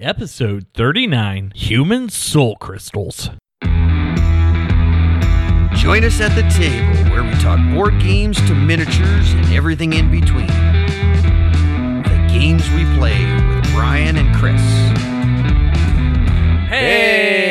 Episode 39 Human Soul Crystals. Join us at the table where we talk board games to miniatures and everything in between. The games we play with Bryan and Chris. Hey!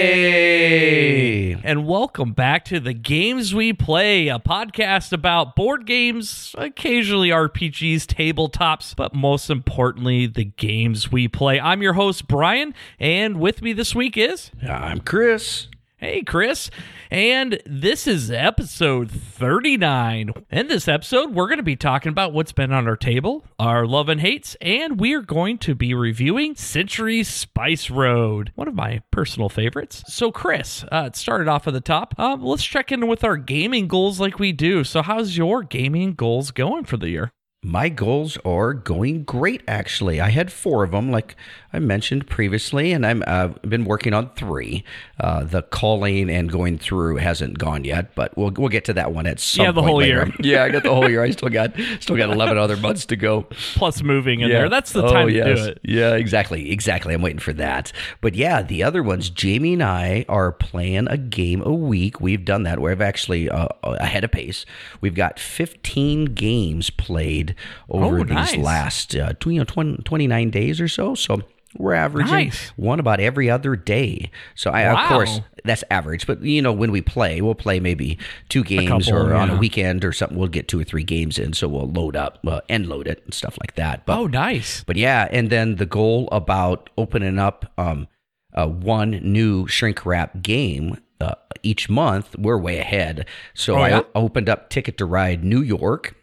And welcome back to The Games We Play, a podcast about board games, occasionally RPGs, tabletops, but most importantly, the games we play. I'm your host, Bryan, and with me this week is. I'm Chris. Hey, Chris. And this is episode 39. In this episode, we're going to be talking about what's been on our table, our love and hates, and we're going to be reviewing Century Spice Road, one of my personal favorites. So, Chris, uh, it started off at the top. Uh, let's check in with our gaming goals like we do. So, how's your gaming goals going for the year? My goals are going great, actually. I had four of them, like I mentioned previously, and I'm uh, been working on three. Uh, the calling and going through hasn't gone yet, but we'll we'll get to that one at some. Point. Yeah, the whole later. year. Yeah, I got the whole year. I still got still got eleven other months to go. Plus, moving in there. That's the Oh, time to do it. Yeah, exactly. Exactly. I'm waiting for that. But yeah, the other ones, Jamie and I are playing a game a week. We've done that. We've actually uh, ahead of pace. We've got 15 games played over Oh, these last uh, tw- you know, 20, 29 days or so. So we're averaging Nice. one about every other day. So I, Wow. of course, that's average. But you know, when we play, we'll play maybe two games couple, or on a weekend or something. We'll get two or three games in, so we'll load up, uh, end load it, and stuff like that. But Oh, nice. but yeah, and then the goal about opening up um, uh, one new shrink wrap game uh, each month, we're way ahead. So Oh, I yeah? o- opened up Ticket to Ride New York.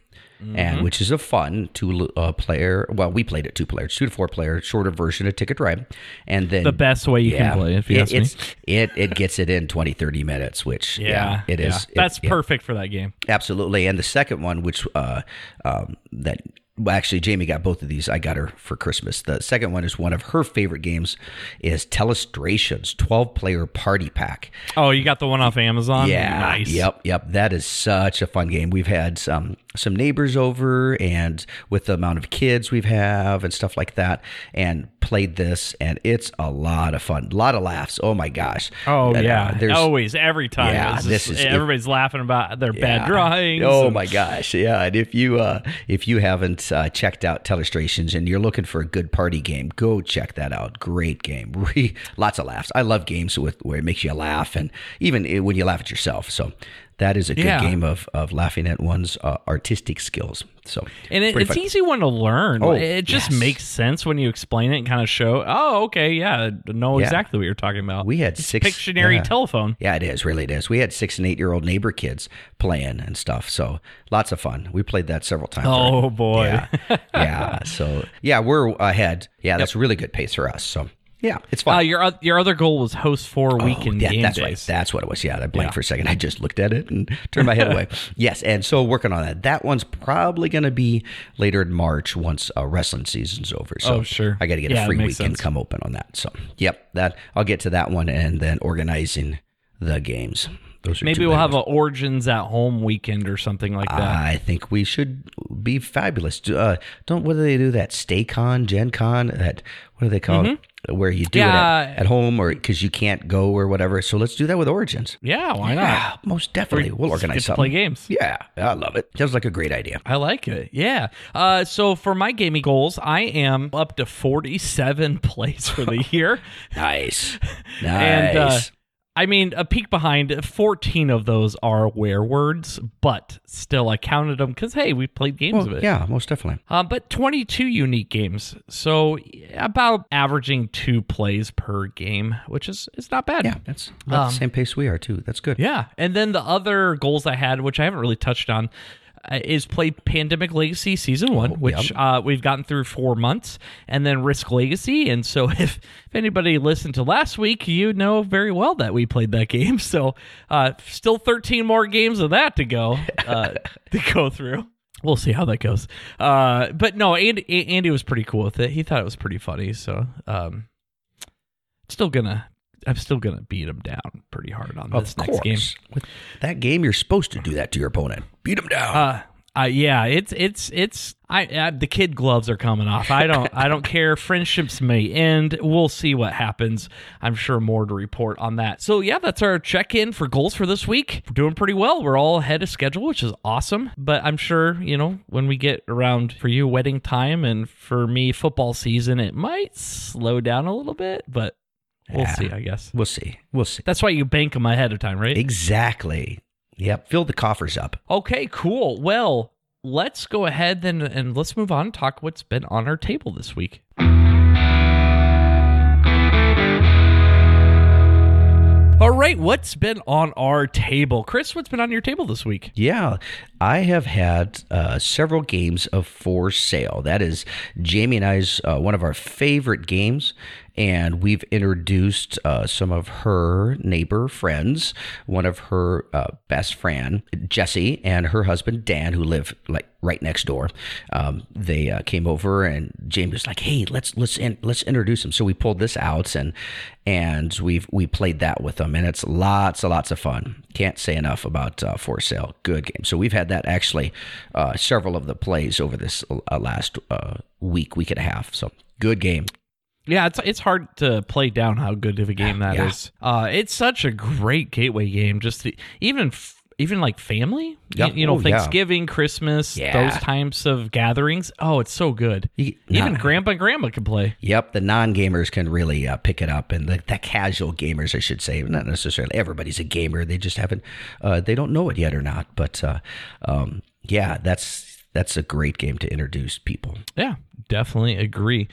Mm-hmm. And which is a fun two uh, player. Well, we played it two players, two to four player, shorter version of Ticket Ride, and then The best way you can play, if you it, ask me, it it gets it in 20, 30 minutes, which yeah, it is. yeah. it- That's yeah. perfect for that game. Absolutely. And the second one, which uh, um, that well, actually Jamie got both of these. I got her for Christmas. The second one is one of her favorite games is Telestrations 12 player party pack. Oh, you got the one off Amazon? Yeah. Nice. Yep. Yep. That is such a fun game. We've had some some neighbors over, and with the amount of kids we've have and stuff like that, and played this, and it's a lot of fun, a lot of laughs. Oh my gosh. Oh And, uh, yeah, there's always every time. Yeah, this is- everybody's laughing about their bad Yeah. drawings. Oh and- my gosh, yeah! And if you uh, if you haven't uh, checked out Telestrations and you're looking for a good party game, go check that out. Great game, lots of laughs. I love games with where it makes you laugh, and even i- when you laugh at yourself. So that is a good Yeah. game of of laughing at one's uh, artistic skills. So And it, it's fun. easy one to learn. Oh, it just yes. makes sense when you explain it and kind of show. Oh, okay, yeah, know Yeah. exactly what you're talking about. We had It's six- Pictionary yeah. telephone. Yeah, it is. Really, it is. We had six and eight year old neighbor kids playing and stuff. So lots of fun. We played that several times. Oh, already. boy. Yeah. yeah. So yeah, we're ahead. Yeah, that's a really good pace for us. So yeah, it's fine. Uh, your your other goal was host four weekend Oh, yeah, game that's days. right. That's what it was. Yeah, I blanked Yeah. for a second. I just looked at it and turned my head away. Yes, and so working on that. That one's probably going to be later in March once uh, wrestling season's over. So Oh, sure. I got to get Yeah, a free weekend sense. come open on that. So yep, that I'll get to that one and then organizing the games. Those are Maybe we'll big have ones. a Origins at home weekend or something like that. I think we should be fabulous. Uh, don't what do they do that StayCon, Gen Con? That what do they call it? Where you do. Yeah. it at, at home or because you can't go or whatever. So let's do that with Origins. yeah, why not? Yeah, most definitely. We'll organize something. play games. Yeah, I love it. Sounds like a great idea. I like it. Yeah. Uh, so for my gaming goals, I am up to 47 plays for the year. Nice, nice. And, uh, I mean, a peek behind, 14 of those are Werewords, but still, I counted them because, hey, we played games Well, of it. yeah, most definitely. Uh, but 22 unique games. So about averaging two plays per game, which is, is not bad. Yeah, that's about the same pace we are too. That's good. Um, Yeah. And then the other goals I had, which I haven't really touched on, is play Pandemic Legacy Season 1, Oh, which yep. uh, we've gotten through four months, and then Risk Legacy. And so if, if anybody listened to last week, you know very well that we played that game. So uh, still 13 more games of that to go uh, to go through. We'll see how that goes. Uh, but no, Andy, Andy was pretty cool with it. He thought it was pretty funny. So um, still gonna I'm still gonna beat him down pretty hard on this next game. With that game, you're supposed to do that to your opponent. Beat him down. Uh, Uh, yeah, it's it's it's I, I the kid gloves are coming off. I don't I don't care. Friendships may end. We'll see what happens. I'm sure more to report on that. So yeah, that's our check in for goals for this week. We're doing pretty well. We're all ahead of schedule, which is awesome. But I'm sure you know when we get around for you wedding time and for me football season, it might slow down a little bit, but. We'll Yeah. see, I guess. We'll see. We'll see. That's why you bank them ahead of time, right? Exactly. Yep. Fill the coffers up. Okay, cool. Well, let's go ahead then and let's move on and talk what's been on our table this week. All right, what's been on our table? Chris, what's been on your table this week? Yeah, I have had uh, several games of For Sale. That is Jamie and I's uh, one of our favorite games, and we've introduced uh, some of her neighbor friends. One of her uh, best friend, Jesse, and her husband Dan, who live like right next door. Um, they uh, came over, and Jamie was like, "Hey, let's let's in, let's introduce them." So we pulled this out, and and we've we played that with them, and it's lots and lots of fun. Can't say enough about uh, For Sale. Good game. So we've had that actually uh, several of the plays over this uh, last uh, week, week and a half. So good game. Yeah, it's it's hard to play down how good of a game that is. Yeah. Uh, it's such a great gateway game. Just to, even f- even like family, Yeah. you, you know, Oh, yeah. Thanksgiving, Christmas, Yeah. those types of gatherings. Oh, it's so good. You- even nah. grandpa and grandma can play. Yep, the non-gamers can really uh, pick it up, and the, the casual gamers, I should say, not necessarily everybody's a gamer. They just haven't, uh, they don't know it yet or not. But uh, um, yeah, that's that's a great game to introduce people. Yeah, definitely agree.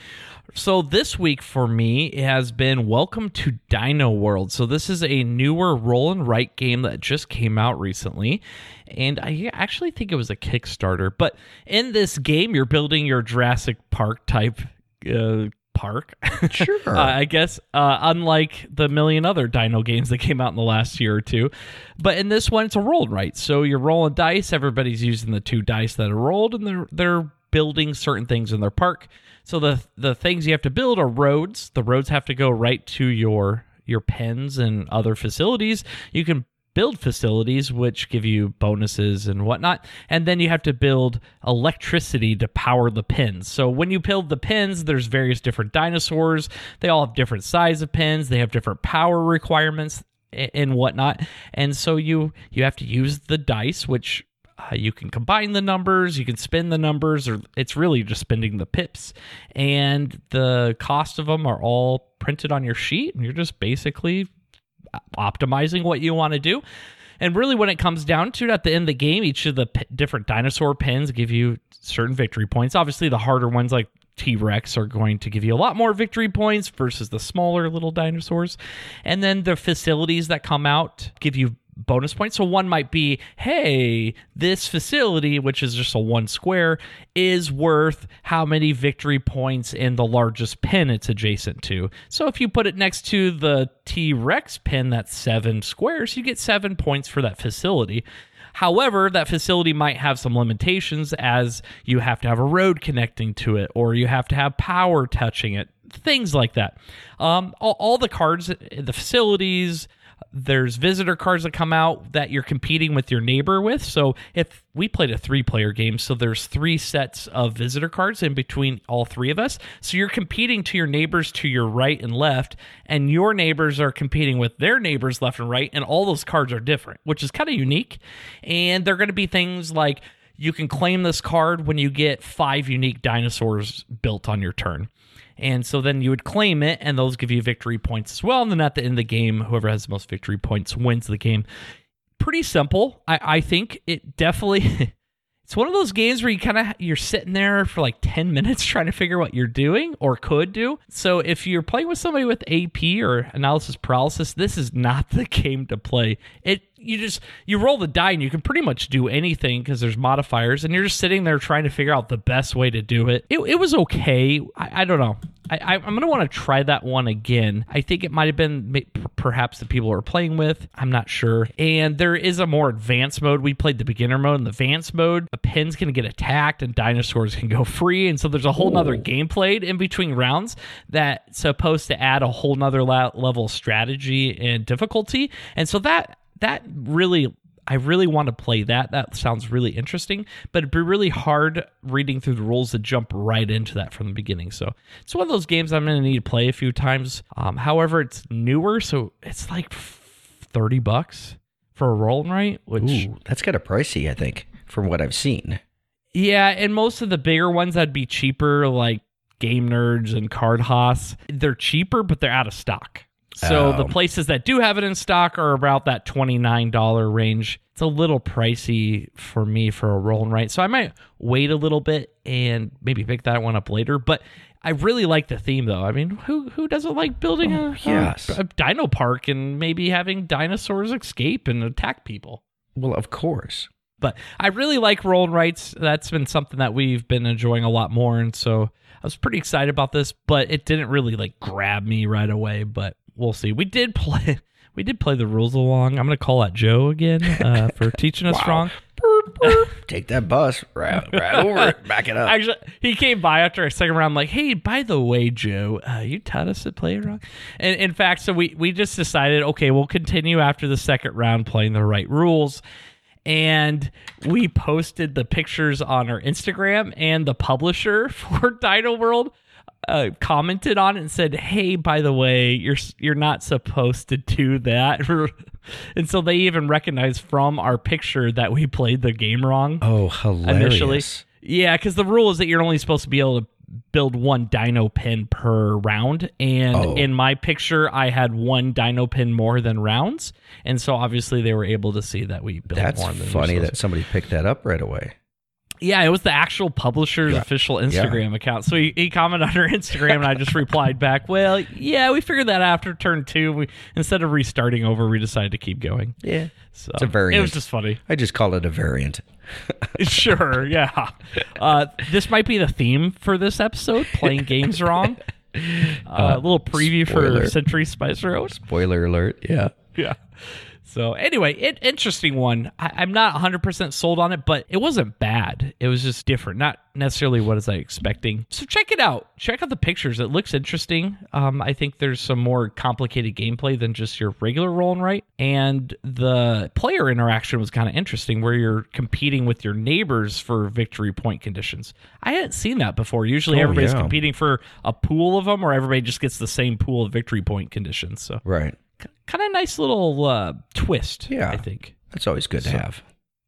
So this week for me has been Welcome to Dino World. So this is a newer roll and write game that just came out recently. And I actually think it was a Kickstarter. But in this game, you're building your Jurassic Park type uh, park. Sure. uh, I guess, uh, unlike the million other dino games that came out in the last year or two. But in this one, it's a rolled right. So you're rolling dice. Everybody's using the two dice that are rolled, and they're they're building certain things in their park. So the the things you have to build are roads. The roads have to go right to your your pens and other facilities. You can build facilities which give you bonuses and whatnot and then you have to build electricity to power the pins. So when you build the pins there's various different dinosaurs. They all have different size of pins. They have different power requirements and whatnot. And so you you have to use the dice which uh, you can combine the numbers, you can spin the numbers, or it's really just spending the pips. And the cost of them are all printed on your sheet, and you're just basically optimizing what you want to do. And really, when it comes down to it, at the end of the game, each of the p- different dinosaur pins give you certain victory points. Obviously, the harder ones like T Rex are going to give you a lot more victory points versus the smaller little dinosaurs. And then the facilities that come out give you bonus points. So one might be, hey, this facility, which is just a one square, is worth how many victory points in the largest pin it's adjacent to. So if you put it next to the T Rex pin that's seven squares, you get seven points for that facility. However, that facility might have some limitations as you have to have a road connecting to it or you have to have power touching it, things like that. Um, all, all the cards, the facilities, there's visitor cards that come out that you're competing with your neighbor with. So if we played a three player game, so there's three sets of visitor cards in between all three of us. So you're competing to your neighbors to your right and left, and your neighbors are competing with their neighbors left and right, and all those cards are different, which is kind of unique. And they're going to be things like you can claim this card when you get five unique dinosaurs built on your turn. And so then you would claim it, and those give you victory points as well. And then at the end of the game, whoever has the most victory points wins the game. Pretty simple. I, I think it definitely. It's one of those games where you kind of you're sitting there for like 10 minutes trying to figure what you're doing or could do. So if you're playing with somebody with AP or analysis paralysis, this is not the game to play. It you just you roll the die and you can pretty much do anything because there's modifiers and you're just sitting there trying to figure out the best way to do it. It, it was okay. I, I don't know. I, I, I'm gonna want to try that one again. I think it might have been perhaps the people are playing with. I'm not sure. And there is a more advanced mode. We played the beginner mode. In the advanced mode, a pin's gonna get attacked and dinosaurs can go free. And so there's a whole nother game played in between rounds that's supposed to add a whole nother la- level of strategy and difficulty. And so that that really I really want to play that. That sounds really interesting, but it'd be really hard reading through the rules to jump right into that from the beginning. So it's one of those games I'm going to need to play a few times. Um, however, it's newer, so it's like thirty bucks for a roll and write, which Ooh, that's kind of pricey, I think, from what I've seen. yeah, and most of the bigger ones that'd be cheaper, like GameNerdz and CardHaus. They're cheaper, but they're out of stock. So the Oh. places that do have it in stock are about that twenty nine dollar range. It's a little pricey for me for a roll and write, so I might wait a little bit and maybe pick that one up later. But I really like the theme, though. I mean, who who doesn't like building oh, a, yes. a, a dino park and maybe having dinosaurs escape and attack people? Well, of course. But I really like roll and writes. That's been something that we've been enjoying a lot more, and so I was pretty excited about this. But it didn't really like grab me right away. But we'll see. We did play. We did play the rules along. I'm gonna call out Joe again uh, for teaching us Wow. wrong. Take that bus right, right over it. Back it up. Actually, he came by after a second round, like, "Hey, by the way, Joe, uh, you taught us to play it wrong." And in fact, so we we just decided, okay, we'll continue after the second round playing the right rules. And we posted the pictures on our Instagram, and the publisher for Dino World uh, commented on it and said, "Hey, by the way, you're you're not supposed to do that." and so they even recognized from our picture that we played the game wrong oh, hilarious. initially. Yeah, because the rule is that you're only supposed to be able to build one dino pin per round. And Oh. in my picture, I had one dino pin more than rounds. And so obviously they were able to see that we built That's more than we funny that somebody picked that up right away. Yeah, it was the actual publisher's Yeah. official Instagram account. So he, he commented on our Instagram, and I just replied back, "Well, yeah, we figured that after turn two, we instead of restarting over, we decided to keep going." Yeah. So a variant. It was just funny. I just call it a variant. sure, yeah. Uh, this might be the theme for this episode: playing games wrong. Uh, a little preview spoiler. for Century Spice Road. Spoiler alert. Yeah. Yeah. So anyway, it, interesting one. I, I'm not 100% sold on it, but it wasn't bad. It was just different, not necessarily what is I was expecting. So check it out. Check out the pictures. It looks interesting. Um, I think there's some more complicated gameplay than just your regular roll and write, and the player interaction was kind of interesting, where you're competing with your neighbors for victory point conditions. I hadn't seen that before. Usually, Oh, everybody's yeah. competing for a pool of them, or everybody just gets the same pool of victory point conditions. So Right. Kind of nice little uh, twist. Yeah. I think. That's always good to have.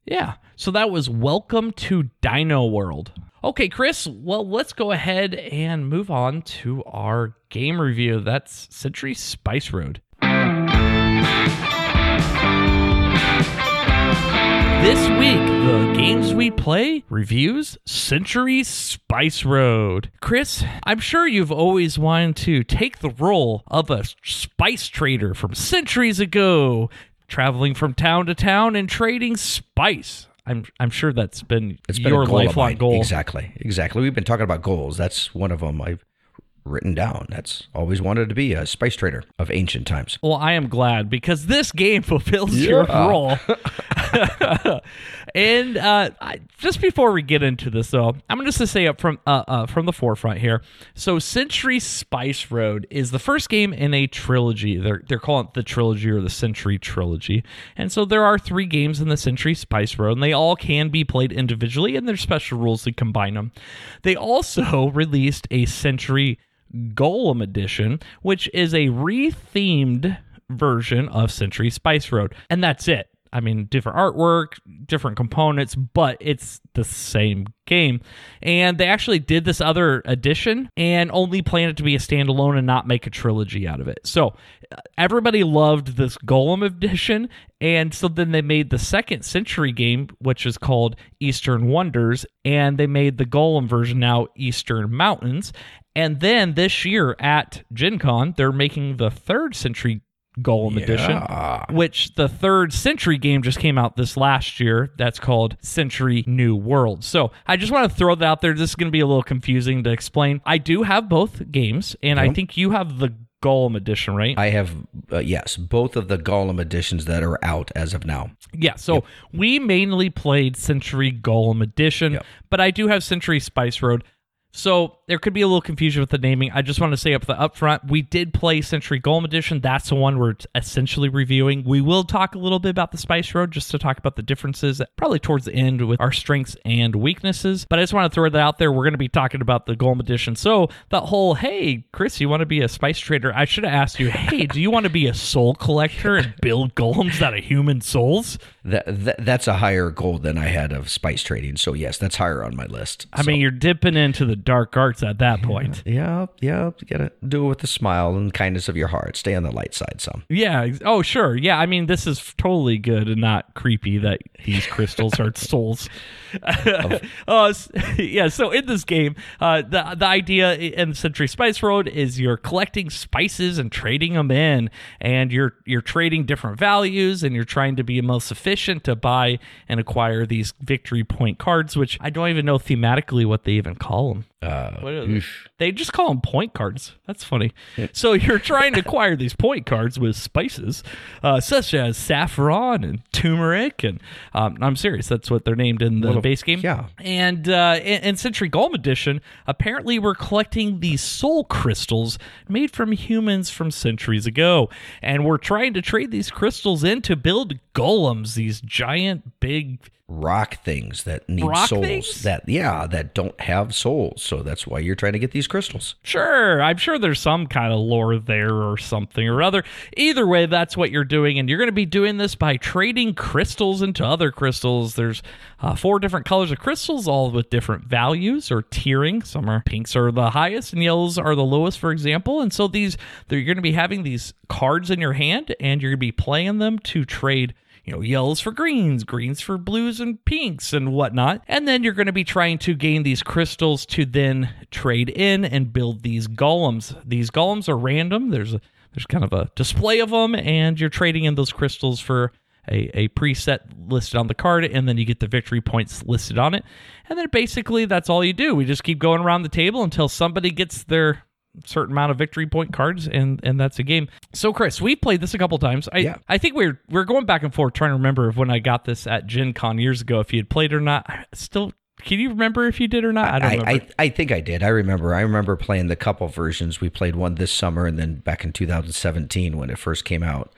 Yeah. So that was Welcome to Dino World. Okay, Chris. Well, let's go ahead and move on to our game review. That's Century Spice Road. This week, the games we play reviews Century Spice Road. Chris, I'm sure you've always wanted to take the role of a spice trader from centuries ago, traveling from town to town and trading spice. I'm I'm sure that's been It's been your of lifelong goal. Exactly. Exactly. We've been talking about goals. That's one of them I've written down. That's always wanted to be a spice trader of ancient times. Well, I am glad because this game fulfills your role. and uh, I, just before we get into this, though, I'm just to say up from uh, uh, from the forefront here. So, Century Spice Road is the first game in a trilogy. They're they're calling it the trilogy or the Century trilogy. And so there are three games in the Century Spice Road, and they all can be played individually, and there's special rules to combine them. They also released a Century Golem Edition, which is a rethemed version of Century Spice Road. And that's it. I mean, different artwork, different components, but it's the same game. And they actually did this other edition and only planned it to be a standalone and not make a trilogy out of it. So everybody loved this Golem edition. And so then they made the second century game, which is called Eastern Wonders. And they made the Golem version now Eastern Mountains. And then this year at Gen Con, they're making the third century Golem edition which the third century game just came out this last year. That's called Century New World. So I just want to throw that out there. This is going to be a little confusing to explain. I do have both games, and I think you have the Golem edition, right? I have, uh, yes, both of the Golem editions that are out as of now. yeah. So we mainly played Century Golem edition, Yep. but I do have Century Spice Road. So there could be a little confusion with the naming. I just want to say up the upfront, we did play Century Golem Edition. That's the one we're essentially reviewing. We will talk a little bit about the Spice Road just to talk about the differences, probably towards the end with our strengths and weaknesses. But I just want to throw that out there. We're going to be talking about the Golem Edition. So that whole, hey, Chris, you want to be a spice trader? I should have asked you, hey, do you want to be a soul collector and build golems out of human souls? That, that that's a higher goal than I had of spice trading. So yes, that's higher on my list. I mean, you're dipping into the dark arts at that point. Yeah, yeah, you gotta do it with a smile and kindness of your heart. Stay on the light side some. Yeah. Oh, sure. Yeah. I mean, this is totally good and not creepy that these crystals are souls. uh, yeah. So in this game, uh, the the idea in Century Spice Road is you're collecting spices and trading them in, and you're you're trading different values, and you're trying to be most efficient to buy and acquire these victory point cards, which I don't even know thematically what they even call them. Uh, they? Just call them point cards. That's funny. So you're trying to acquire these point cards with spices, uh, such as saffron and turmeric, and um, I'm serious. That's what they're named in the base game. yeah. And uh, in, in Century Golem Edition, apparently we're collecting these soul crystals made from humans from centuries ago, and we're trying to trade these crystals in to build golems. These giant, big rock things that need Rock souls. things? That yeah, that don't have souls. So that's why you're trying to get these crystals. Sure, I'm sure there's some kind of lore there or something or other. Either way, that's what you're doing, and you're going to be doing this by trading crystals into other crystals. There's uh, four different colors of crystals, all with different values or tiering. Some are pinks are the highest, and yellows are the lowest, for example. And so these, you're going to be having these cards in your hand, and you're going to be playing them to trade you know, yellows for greens, greens for blues and pinks and whatnot. And then you're going to be trying to gain these crystals to then trade in and build these golems. These golems are random. There's a there's kind of a display of them, and you're trading in those crystals for a, a preset listed on the card, and then you get the victory points listed on it. And then basically that's all you do. We just keep going around the table until somebody gets their certain amount of victory point cards and and that's a game so chris we played this a couple times i Yeah. i think we're we're going back and forth trying to remember if when i got this at gen con years ago if you had played or not I still can you remember if you did or not i don't I, remember I, I think I did. I remember. I remember playing the couple versions. We played one this summer and then back in 2017 when it first came out.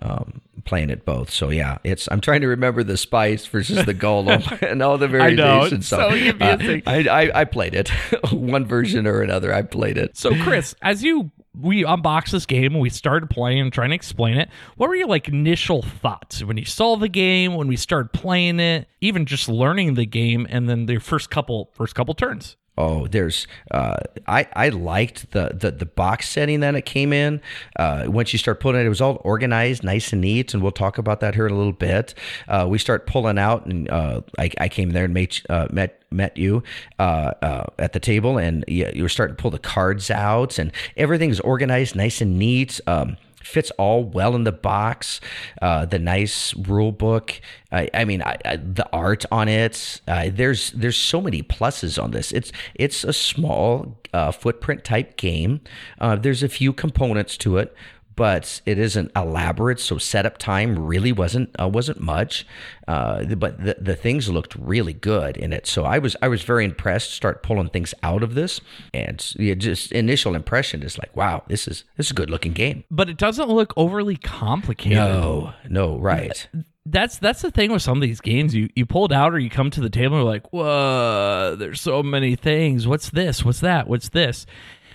Um, playing it both. So yeah, it's. I'm trying to remember the spice versus the golem and all the I know, variations. so confusing. uh, I, I I played it, one version or another. I played it. so chris as you we unboxed this game and we started playing and trying to explain it what were your like initial thoughts when you saw the game when we started playing it even just learning the game and then the first couple first couple turns Oh, there's uh, I I liked the, the the box setting that it came in. Uh, once you start pulling it, it was all organized, nice and neat, and we'll talk about that here in a little bit. Uh, we start pulling out, and uh, I, I came there and made, uh, met met you uh, uh, at the table, and you, you were starting to pull the cards out, and everything's organized, nice and neat. Um, fits all well in the box. Uh, the nice rule book. I, I mean, I, I, the art on it. Uh, there's there's so many pluses on this. It's it's a small uh, footprint type game. Uh, there's a few components to it. But it isn't elaborate, so setup time really wasn't uh, wasn't much. Uh, but the, the things looked really good in it, so I was I was very impressed. to Start pulling things out of this, and yeah, just initial impression is like, wow, this is this is a good looking game. but it doesn't look overly complicated No, no, right. that's that's the thing with some of these games. You you pull it out or you come to the table and you're like, whoa, there's so many things. What's this? What's that? What's this?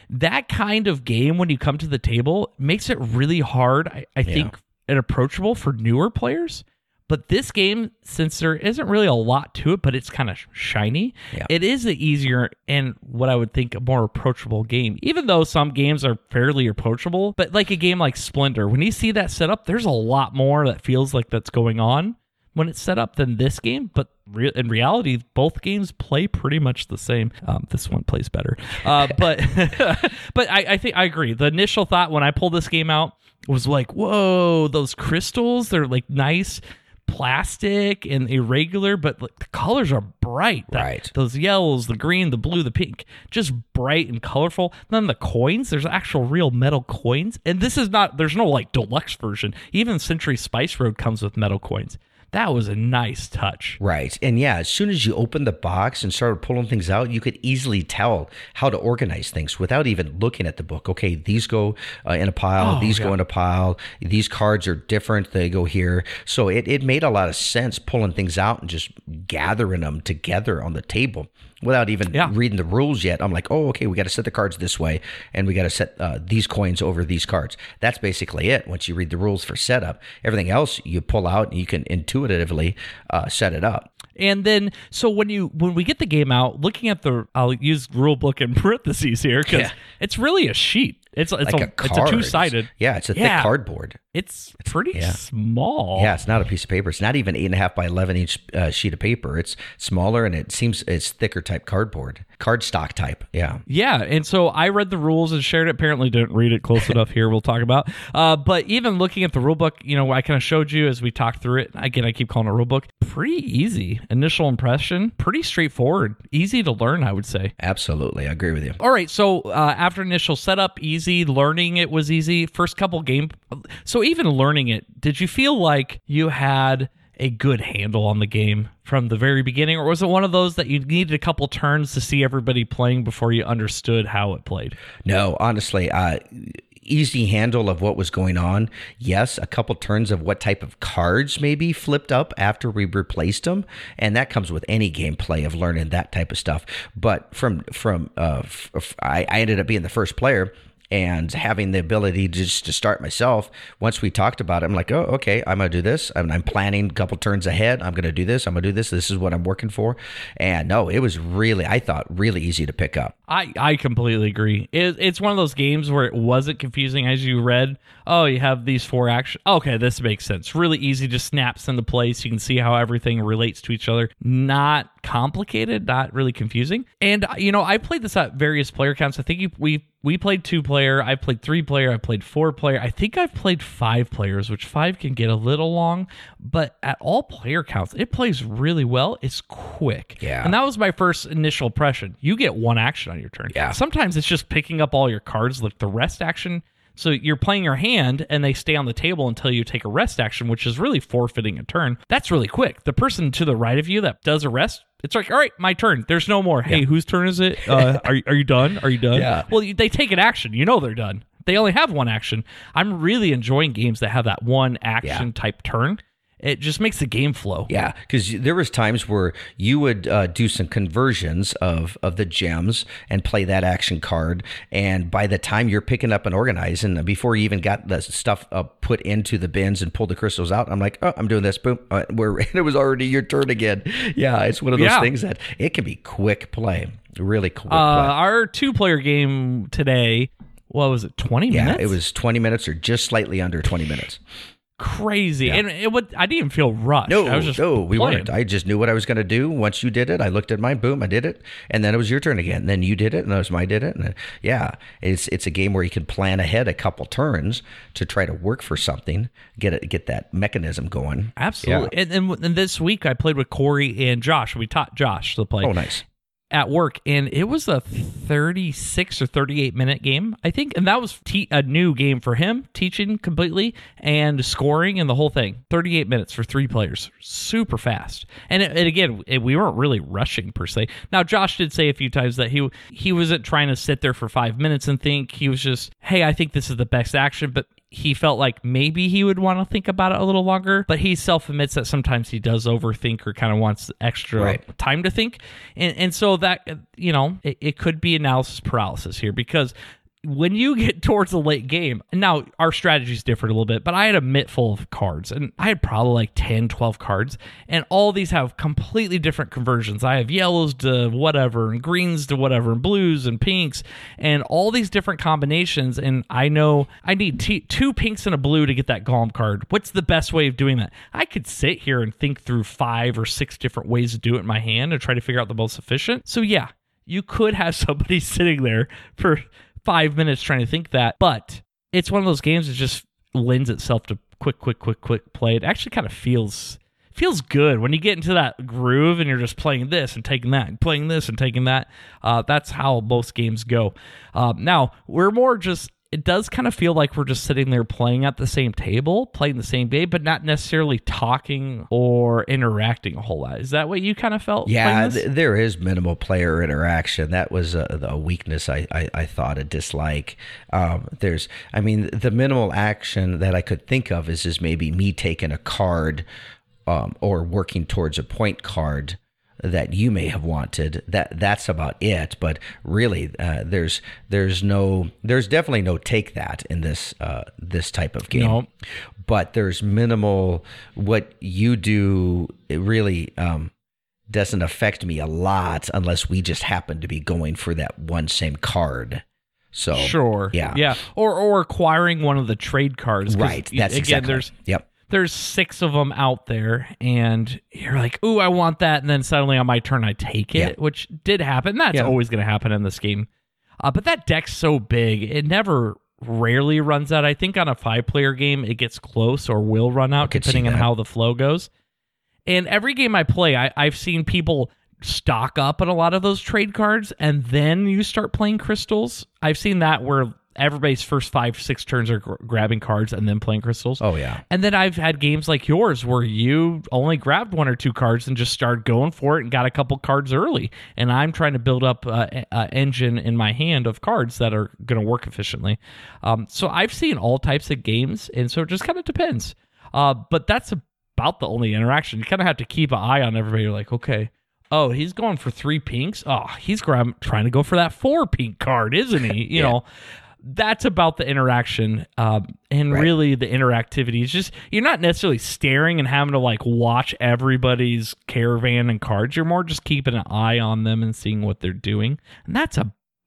That kind of game when you come to the table makes it really hard, I, I think, and approachable for newer players. But this game, since there isn't really a lot to it, but it's kind of shiny, Yeah. it is an easier and what I would think a more approachable game. Even though some games are fairly approachable, but like a game like Splendor, when you see that set up, there's a lot more that feels like that's going on when it's set up than this game. But re- in reality, both games play pretty much the same. Um, this one plays better, uh, but but I, I think I agree. The initial thought when I pulled this game out was like, "Whoa, those crystals! They're like nice." plastic and irregular but like the colors are bright That- Right. those yellows the green the blue the pink just bright and colorful then the coins there's actual real metal coins and this is not there's no like deluxe version even century spice road comes with metal coins That was a nice touch. Right. And yeah, as soon as you opened the box and started pulling things out, you could easily tell how to organize things without even looking at the book. Okay, these go uh, in a pile, Oh, these yeah. go in a pile, these cards are different, they go here. So it, it made a lot of sense pulling things out and just gathering them together on the table without even Yeah. reading the rules yet. I'm like, oh, okay, we got to set the cards this way and we got to set uh, these coins over these cards. That's basically it. Once you read the rules for setup, everything else you pull out and you can intuitively uh, set it up. And then, so when you when we get the game out, looking at the, I'll use rule book in parentheses here because Yeah. it's really a sheet. It's it's Like a, a it's a card. two sided. Yeah, it's a Yeah. thick cardboard. It's pretty yeah. small. Yeah, it's not a piece of paper. It's not even eight and a half by eleven inch uh, sheet of paper. It's smaller and it seems it's thicker type cardboard, cardstock type. Yeah. Yeah, and so I read the rules and shared it. Apparently, didn't read it close enough. Here, we'll talk about. Uh, but even looking at the rule book, you know, I kind of showed you as we talked through it. Again, I keep calling it a rule book. Pretty easy initial impression. Pretty straightforward. Easy to learn, I would say. Absolutely, I agree with you. All right, so uh, after initial setup, easy. Learning it was easy. First couple game, so even learning it, did you feel like you had a good handle on the game from the very beginning, or was it one of those that you needed a couple turns to see everybody playing before you understood how it played? No, honestly, uh, easy handle of what was going on. Yes, a couple turns of what type of cards maybe flipped up after we replaced them, and that comes with any gameplay of learning that type of stuff. But from from uh, ended up being the first player. And having the ability just to start myself, once we talked about it, I'm like, oh, okay, I'm gonna do this. I'm, I'm planning a couple turns ahead. I'm gonna do this. I'm gonna do this. This is what I'm working for. And no, it was really, I thought, really easy to pick up. I, I completely agree. It, it's one of those games where it wasn't confusing as you read. Oh, you have these four actions. Okay, this makes sense. Really easy, just snaps into place. You can see how everything relates to each other. Not complicated, not really confusing. And uh, you know, I played this at various player counts. I think you, we we played two player. I played three player. I played four player. I think I've played five players, which five can get a little long. But at all player counts, it plays really well. It's quick. Yeah. And that was my first initial impression. You get one action on your turn. Yeah. Sometimes it's just picking up all your cards, like the rest action. So you're playing your hand and they stay on the table until you take a rest action, which is really forfeiting a turn. That's really quick. The person to the right of you that does a rest, it's like, all right, my turn. There's no more. Hey, whose turn is it? Uh, are, you- are you done? Are you done? Yeah. Well, they take an action. You know they're done. They only have one action. I'm really enjoying games that have that one action type turn. It just makes the game flow. Yeah, because there was times where you would uh, do some conversions of of the gems and play that action card, and by the time you're picking up and organizing, before you even got the stuff uh, put into the bins and pulled the crystals out, I'm like, oh, I'm doing this. Boom, uh, we're it was already your turn again. Yeah, it's one of those Yeah. things that it can be quick play, really quick Uh, play. our two player game today, what was it, 20 Yeah, minutes? Yeah, it was 20 minutes or just slightly under 20 minutes. Crazy. And it would, I didn't even feel rushed. No, I was just no, we playing. weren't. I just knew what I was going to do. Once you did it, I looked at mine. Boom, I did it, and then it was your turn again. Then you did it, and it was my did it. And then, yeah, it's it's a game where you can plan ahead a couple turns to try to work for something, get it, get that mechanism going. Absolutely. And, and, and this week I played with Corey and Josh. We taught Josh to play Oh, nice. At work, and it was a 36 or 38 minute game, I think. And that was te- a new game for him, teaching completely and scoring and the whole thing. 38 minutes for three players. Super fast. And, it, and again, it, we weren't really rushing per se. Now, Josh did say a few times that he he wasn't trying to sit there for five minutes and think. He was just, hey, I think this is the best action, but he felt like maybe he would want to think about it a little longer, but he self admits that sometimes he does overthink or kind of wants extra Right. time to think. And, and so that, you know, it, it could be analysis paralysis here because when you get towards the late game, now our strategies differed a little bit, but I had a mitt full of cards and I had probably like 10, 12 cards, and all these have completely different conversions. I have yellows to whatever, and greens to whatever, and blues and pinks, and all these different combinations. And I know I need t- two pinks and a blue to get that Golem card. What's the best way of doing that? I could sit here and think through five or six different ways to do it in my hand and try to figure out the most efficient. So, yeah, you could have somebody sitting there for five minutes trying to think that, but it's one of those games that just lends itself to quick, quick, quick, quick play. It actually kind of feels feels good when you get into that groove and you're just playing this and taking that and playing this and taking that. Uh, that's how most games go. Um, now we're more just it does kind of feel like we're just sitting there playing at the same table, playing the same game, but not necessarily talking or interacting a whole lot. Is that what you kind of felt? Yeah, th- there is minimal player interaction. That was a, a weakness I, I, I thought a dislike. Um, there's, I mean, the minimal action that I could think of is is maybe me taking a card um, or working towards a point card that you may have wanted. That that's about it. But really, uh, there's there's no there's definitely no take that in this uh, this type of game. No. But there's minimal. What you do it really. Um, doesn't affect me a lot unless we just happen to be going for that one same card. So Sure. yeah, Yeah. Or or acquiring one of the trade cards. right. That's again. exactly. There's yep. There's six of them out there, and you're like, "Ooh, I want that," and then suddenly on my turn, I take it, Yeah. which did happen. That's Yeah. always going to happen in this game. Uh, but that deck's so big, it never rarely runs out. I think on a five player game, it gets close or will run out depending on how the flow goes. And every game I play, I, I've seen people stock up on a lot of those trade cards, and then you start playing crystals. I've seen that where everybody's first five, six turns are gr- grabbing cards and then playing crystals. Oh yeah. And then I've had games like yours where you only grabbed one or two cards and just started going for it and got a couple cards early. And I'm trying to build up an engine in my hand of cards that are going to work efficiently. Um, so I've seen all types of games, and so it just kind of depends. Uh, but that's about the only interaction. You kind of have to keep an eye on everybody. You're like, okay. Oh, he's going for three pinks. Oh, he's grab- trying to go for that four pink card, isn't he? You Yeah. know, that's about the interaction um, and Right. really the interactivity. Is just you're not necessarily staring and having to like watch everybody's caravan and cards. You're more just keeping an eye on them and seeing what they're doing and that's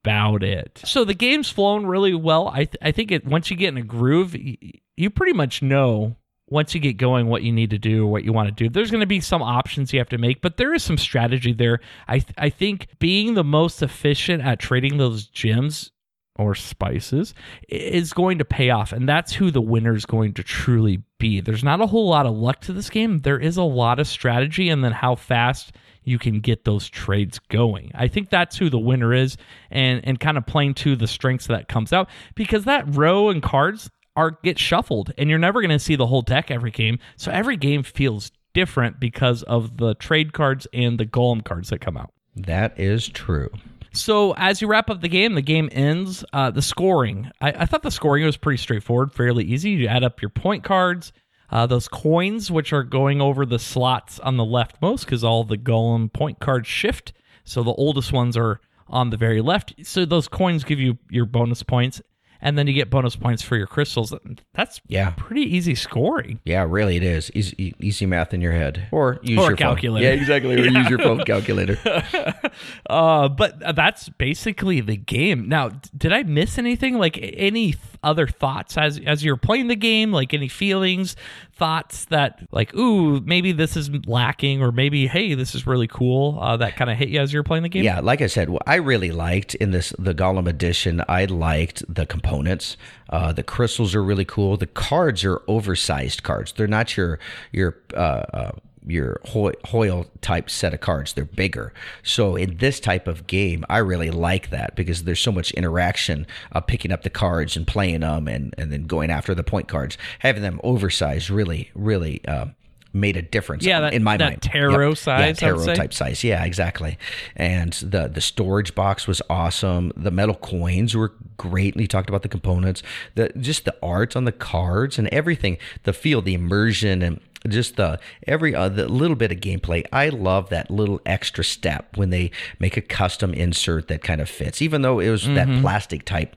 about it. So the game's flown really well. I, th- I think it once you get in a groove y- you pretty much know once you get going what you need to do what you want to do. There's going to be some options you have to make but there is some strategy there. I, th- I think being the most efficient at trading those gems or spices is going to pay off and that's who the winner is going to truly be. There's not a whole lot of luck to this game. There is a lot of strategy and then how fast you can get those trades going. I think that's who the winner is and and kind of playing to the strengths that comes out because that row and cards are get shuffled and you're never going to see the whole deck every game. So every game feels different because of the trade cards and the golem cards that come out. That is true. So as you wrap up the game, the game ends. Uh, the scoring, I, I thought the scoring was pretty straightforward, fairly easy. You add up your point cards, uh, those coins, which are going over the slots on the leftmost, because all the golem point cards shift. So the oldest ones are on the very left. So those coins give you your bonus points, and then you get bonus points for your crystals. That's Yeah. pretty easy scoring. Yeah, really, it is easy, easy math in your head, or use Or your calculator. Phone. Yeah, exactly. Or use your phone calculator. Uh, but that's basically the game. Now, did I miss anything? Like any other thoughts as as you're playing the game? Like any feelings, thoughts that like, ooh, maybe this is lacking, or maybe hey, this is really cool. Uh, that kind of hit you as you're playing the game. Yeah, like I said, I really liked in this the Golem edition. I liked the components. Uh, the crystals are really cool. The cards are oversized cards. They're not your your uh, uh, your Hoyle type set of cards. They're bigger. So in this type of game, I really like that because there's so much interaction of picking up the cards and playing them, and and then going after the point cards. Having them oversized really really. Uh, Made a difference Yeah, that- in my that mind. tarot Yep. size, yeah, tarot type size. Yeah, exactly. And the the storage box was awesome. The metal coins were great. And you talked about the components, the just the art on the cards and everything. The feel, the immersion, and just the every other little bit of gameplay. I love that little extra step when they make a custom insert that kind of fits, even though it was that plastic type.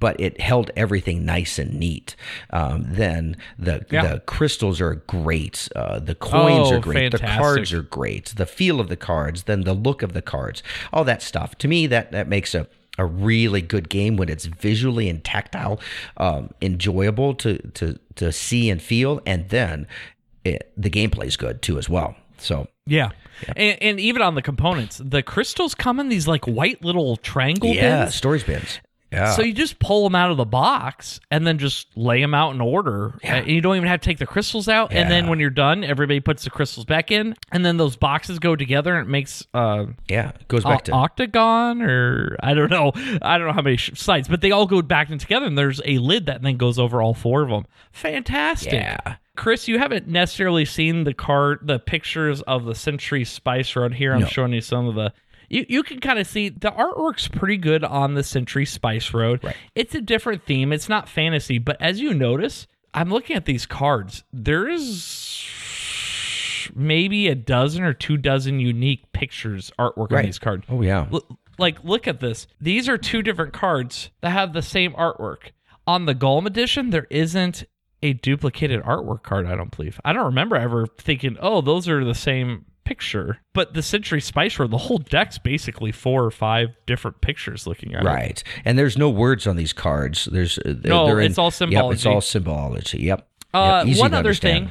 But it held everything nice and neat. Um, then the Yeah. the crystals are great. Uh, the coins Oh, are great. The cards are great. The feel of the cards, then the look of the cards, all that stuff. To me, that that makes a a really good game when it's visually and tactile, um, enjoyable to to to see and feel, and then it, the gameplay is good too as well. So Yeah. And, and even on the components, the crystals come in these like white little triangle yeah, bins. storage bins. Yeah. So you just pull them out of the box and then just lay them out in order. Yeah. And you don't even have to take the crystals out. Yeah. And then when you're done, everybody puts the crystals back in. And then those boxes go together and it makes uh, yeah, it goes o- back to octagon or I don't know. I don't know how many sh- sides, but they all go back in together and there's a lid that then goes over all four of them. Fantastic. yeah. Chris, you haven't necessarily seen the card, the pictures of the Century Spice Road here. I'm No. showing you some of the. You, you can kind of see the artwork's pretty good on the Century Spice Road. Right. It's a different theme. It's not fantasy, but as you notice, I'm looking at these cards. There is maybe a dozen or two dozen unique pictures artwork on these cards. Oh yeah. L- like look at this these are two different cards that have the same artwork on the Golem edition there isn't a duplicated artwork card i don't believe i don't remember ever thinking oh those are the same picture but the century spice road the whole deck's basically four or five different pictures looking at it Right. And there's no words on these cards. There's uh, No, they're in- it's all Yep, it's all symbology. Yep. Uh, Yep, one other thing.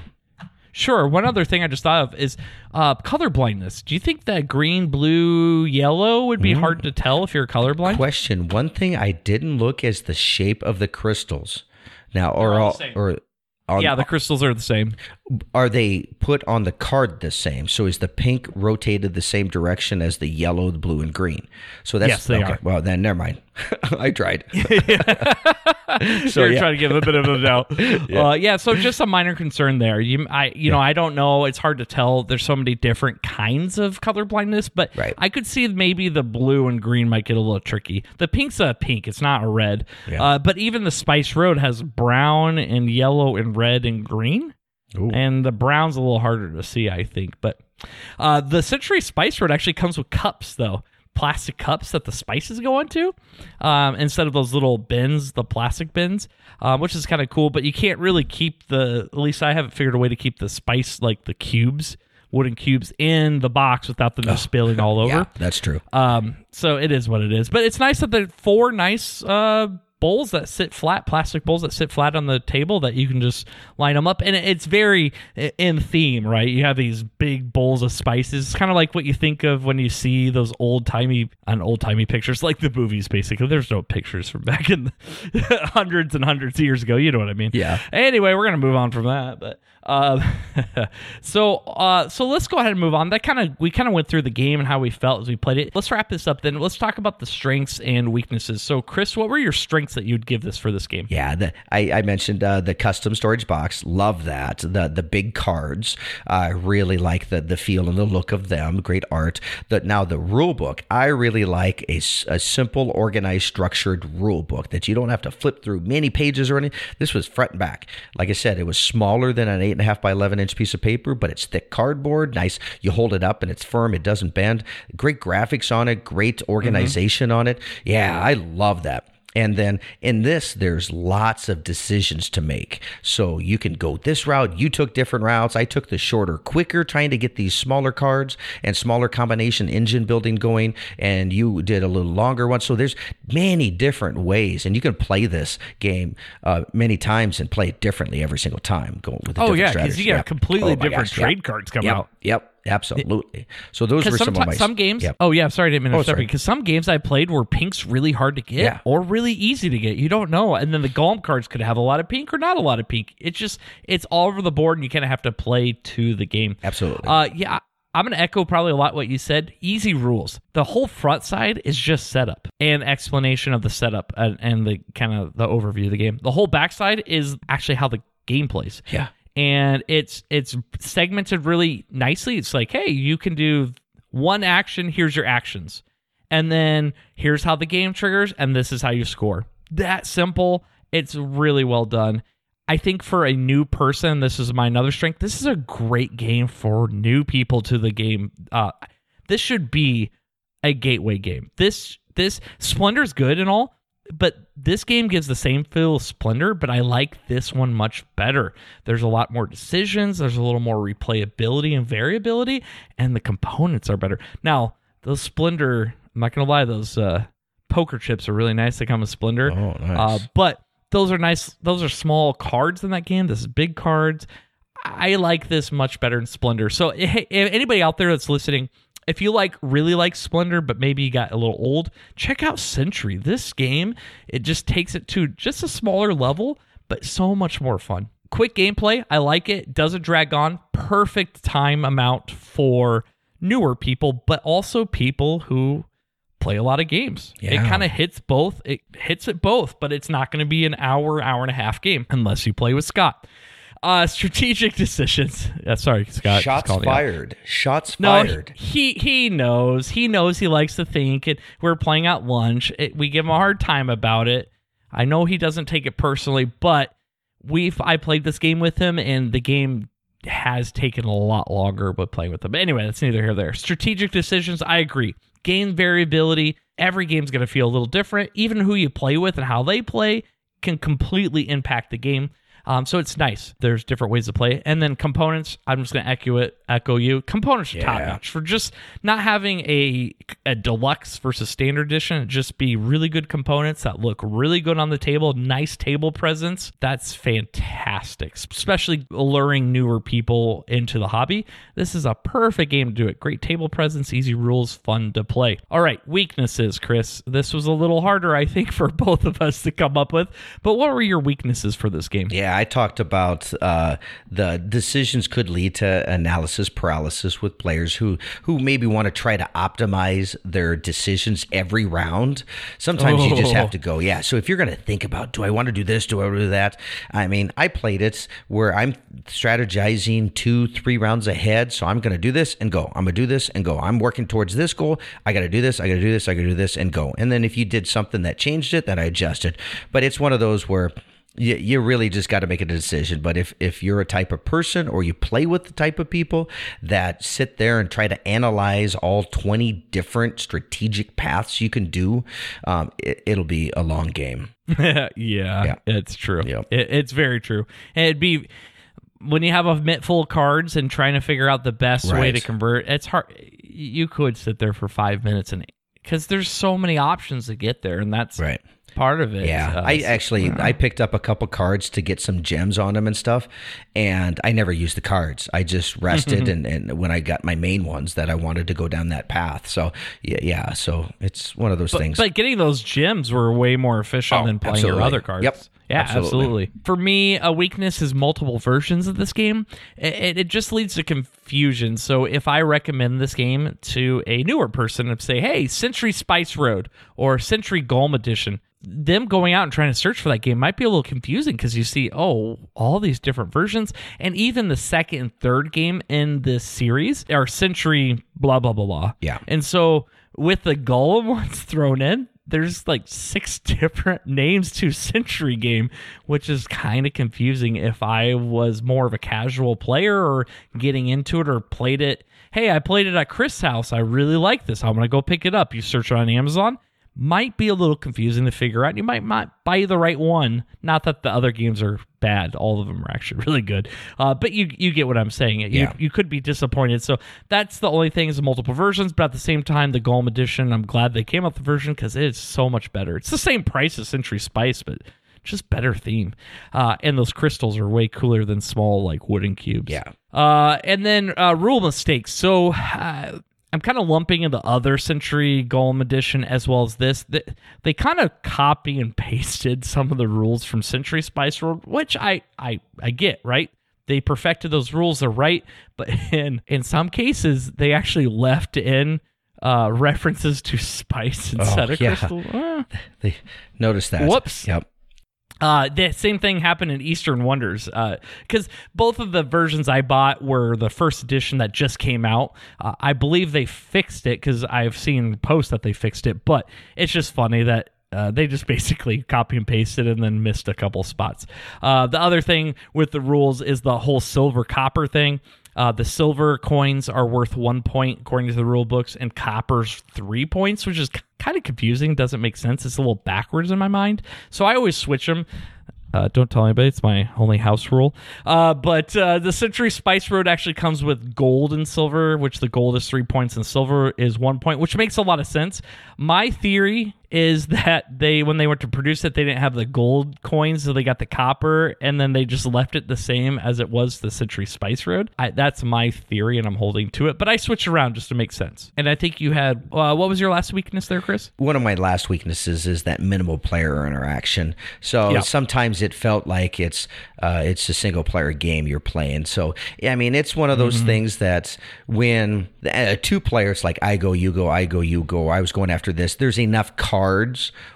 Sure. One other thing I just thought of is uh, color blindness. Do you think that green, blue, yellow would Mm. be hard to tell if you're colorblind? Question: One thing I didn't look is the shape of the crystals. Now, or all all, or on, yeah, the crystals are the same. are they put on the card the same? So is the pink rotated the same direction as the yellow, the blue, and green? So that's Yes, they okay. are. Well, then never mind. I tried. so you're yeah. trying to give a bit of a doubt. yeah. Uh, yeah. So just a minor concern there. You, I, you know, I don't know. It's hard to tell. There's so many different kinds of color blindness, but Right. I could see maybe the blue and green might get a little tricky. The pink's a pink. It's not a red. Yeah. Uh, but even the Spice Road has brown and yellow and red and green. Ooh. And the brown's a little harder to see, I think. But uh, the Century Spice Road actually comes with cups, though plastic cups that the spices go into um, instead of those little bins, the plastic bins, um, which is kind of cool. But you can't really keep the. At least I haven't figured a way to keep the spice like the cubes, wooden cubes, in the box without them just spilling all over. Yeah, that's true. Um, so it is what it is. But it's nice that there are four nice uh, bowls that sit flat, plastic bowls that sit flat on the table that you can just line them up. And it's very in theme, right? You have these big bowls of spices. It's kind of like what you think of when you see those old timey, on old timey pictures, like the movies, basically. There's no pictures from back in the hundreds and hundreds of years ago. You know what I mean? Yeah. Anyway, we're gonna move on from that, but uh, so uh, so let's go ahead and move on. That kind of we kind of went through the game and how we felt as we played it. Let's wrap this up then. Let's talk about the strengths and weaknesses. So, Chris, what were your strengths that you'd give this for this game? Yeah, the, I, I mentioned uh, the custom storage box. Love that. The the big cards. I really like the the feel and the look of them. Great art. The, now the rule book. I really like a, a simple, organized, structured rule book that you don't have to flip through many pages or anything. This was front and back. Like I said, it was smaller than an eight and a half by eleven inch piece of paper, but it's thick cardboard. Nice. You hold it up and it's firm. It doesn't bend. Great graphics on it. Great mm-hmm. organization on it. Yeah, I love that. And then in this, there's lots of decisions to make. So you can go this route. You took different routes. I took the shorter, quicker, trying to get these smaller cards and smaller combination engine building going. And you did a little longer one. So there's many different ways. And you can play this game uh, many times and play it differently every single time. Going with Oh yeah, because you got Yep. completely Oh different gosh, yep. trade cards come Yep. out. Yep. Absolutely. So those were some of my some games. Yep. Oh yeah, sorry, I didn't mean to Oh, interrupt you. Because some games I played were pinks really hard to get Yeah. or really easy to get. You don't know, and then the golem cards could have a lot of pink or not a lot of pink. It's just it's all over the board, and you kind of have to play to the game. Absolutely. Uh, yeah. I'm going to echo probably a lot what you said. Easy rules. The whole front side is just setup and explanation of the setup and, and the kind of the overview of the game. The whole backside is actually how the game plays yeah. And it's it's segmented really nicely. It's like, hey, you can do one action, here's your actions. And then here's how the game triggers and this is how you score. That simple. It's really well done. I think for a new person, this is my another strength. This is a great game for new people to the game. Uh, this should be a gateway game. This this Splendor's good and all, but this game gives the same feel of Splendor, but I like this one much better. There's a lot more decisions, there's a little more replayability and variability, and the components are better. Now, those Splendor, I'm not gonna lie, those uh, poker chips are really nice. They come with Splendor. Oh, Uh, but those are nice. Those are small cards in that game. This is big cards. I like this much better in Splendor. So, hey, if anybody out there that's listening, if you like really like Splendor, but maybe you got a little old, check out Century. This game, it just takes it to just a smaller level, but so much more fun. Quick gameplay, I like it. Doesn't drag on. Perfect time amount for newer people, but also people who play a lot of games. It kind of hits both. It hits it both, but it's not going to be an hour, hour and a half game unless you play with Scott. Uh, strategic decisions. Uh, sorry, Scott. Shots fired. Shots No, fired. he he knows. He knows he likes to think. And we're playing at lunch. It, we give him a hard time about it. I know he doesn't take it personally, but we've I played this game with him, and the game has taken a lot longer with playing with him. But anyway, that's neither here nor there. Strategic decisions. I agree. Game variability. Every game's going to feel a little different. Even who you play with and how they play can completely impact the game. Um, so it's nice. There's different ways to play, and then components. I'm just gonna echo it, echo you. Components are top notch for just not having a a deluxe versus standard edition. Just be really good components that look really good on the table. Nice table presence. That's fantastic, especially alluring newer people into the hobby. This is a perfect game to do it. Great table presence, easy rules, fun to play. All right, weaknesses, Chris. This was a little harder, I think, for both of us to come up with. But what were your weaknesses for this game? Yeah, I talked about uh, the decisions could lead to analysis paralysis with players who who maybe want to try to optimize their decisions every round. Sometimes you just Oh. have to go, yeah. So if you're going to think about, do I want to do this? Do I want to do that? I mean, I played it where I'm strategizing two, three rounds ahead. So I'm going to do this and go. I'm going to do this and go. I'm working towards this goal. I got to do this. I got to do this. I got to do this and go. And then if you did something that changed it, then I adjusted. But it's one of those where you, you really just got to make a decision. But if, if you're a type of person or you play with the type of people that sit there and try to analyze all 20 different strategic paths you can do, um, it, it'll be a long game. yeah, yeah, it's true. Yep. It, it's very true. And it'd be when you have a mitt full of cards and trying to figure out the best way to convert. It's hard. You could sit there for five minutes and because there's so many options to get there, and that's Right. Part of it. Yeah, Uh, I actually I picked up a couple cards to get some gems on them and stuff, and I never used the cards. I just rested, and, and when I got my main ones that I wanted to go down that path. So yeah, yeah. So it's one of those things. But getting those gems were way more efficient Oh, than playing your other cards. Yep, Yeah, absolutely. absolutely. For me, a weakness is multiple versions of this game. It, it, it just leads to confusion. So if I recommend this game to a newer person and say, hey, Century Spice Road or Century Golem Edition, them going out and trying to search for that game might be a little confusing because you see, oh, all these different versions. And even the second and third game in this series are Century blah, blah, blah, blah. Yeah. And so with the Golem ones thrown in, there's like six different names to Century game, which is kind of confusing if I was more of a casual player or getting into it or played it. Hey, I played it at Chris' house. I really like this. I'm going to go pick it up. You search it on Amazon. Might be a little confusing to figure out. You might not buy the right one. Not that the other games are bad. All of them are actually really good. Uh, but you you get what I'm saying. You, Yeah. you could be disappointed. So that's the only thing is multiple versions. But at the same time, the Golem Edition, I'm glad they came out the version because it is so much better. It's the same price as Century Spice, but just better theme. Uh, and those crystals are way cooler than small like wooden cubes. Yeah. Uh, and then uh, rule mistakes. So uh, I'm kind of lumping in the other Century Golem Edition as well as this. They, they kind of copy and pasted some of the rules from Century Spice World, which I I I get right. They perfected those rules. They're right, but in in some cases they actually left in uh, references to spice instead of yeah. crystal. Uh, they noticed that. Whoops. Yep. Uh, the same thing happened in Eastern Wonders because both of the versions I bought were the first edition that just came out. Uh, I believe they fixed it because I've seen posts that they fixed it, but it's just funny that. Uh, they just basically copy and pasted and then missed a couple spots. Uh, the other thing with the rules is the whole silver copper thing. Uh, the silver coins are worth one point according to the rule books, and copper's three points, which is kind of confusing. Doesn't make sense. It's a little backwards in my mind. So I always switch them. Uh, don't tell anybody. It's my only house rule. Uh, but uh, the Century Spice Road actually comes with gold and silver, which the gold is three points and silver is one point, which makes a lot of sense. My theory is that they when they went to produce it, they didn't have the gold coins, so they got the copper, and then they just left it the same as it was the Century Spice Road. I, that's my theory, and I'm holding to it. But I switched around just to make sense. And I think you had uh, what was your last weakness there, Chris? One of my last weaknesses is that minimal player interaction. So Yeah. sometimes it felt like it's uh, it's a single player game you're playing. So I mean, it's one of those Mm-hmm. things that when uh, two players like I go, you go, I go, you go, I was going after this. There's enough cards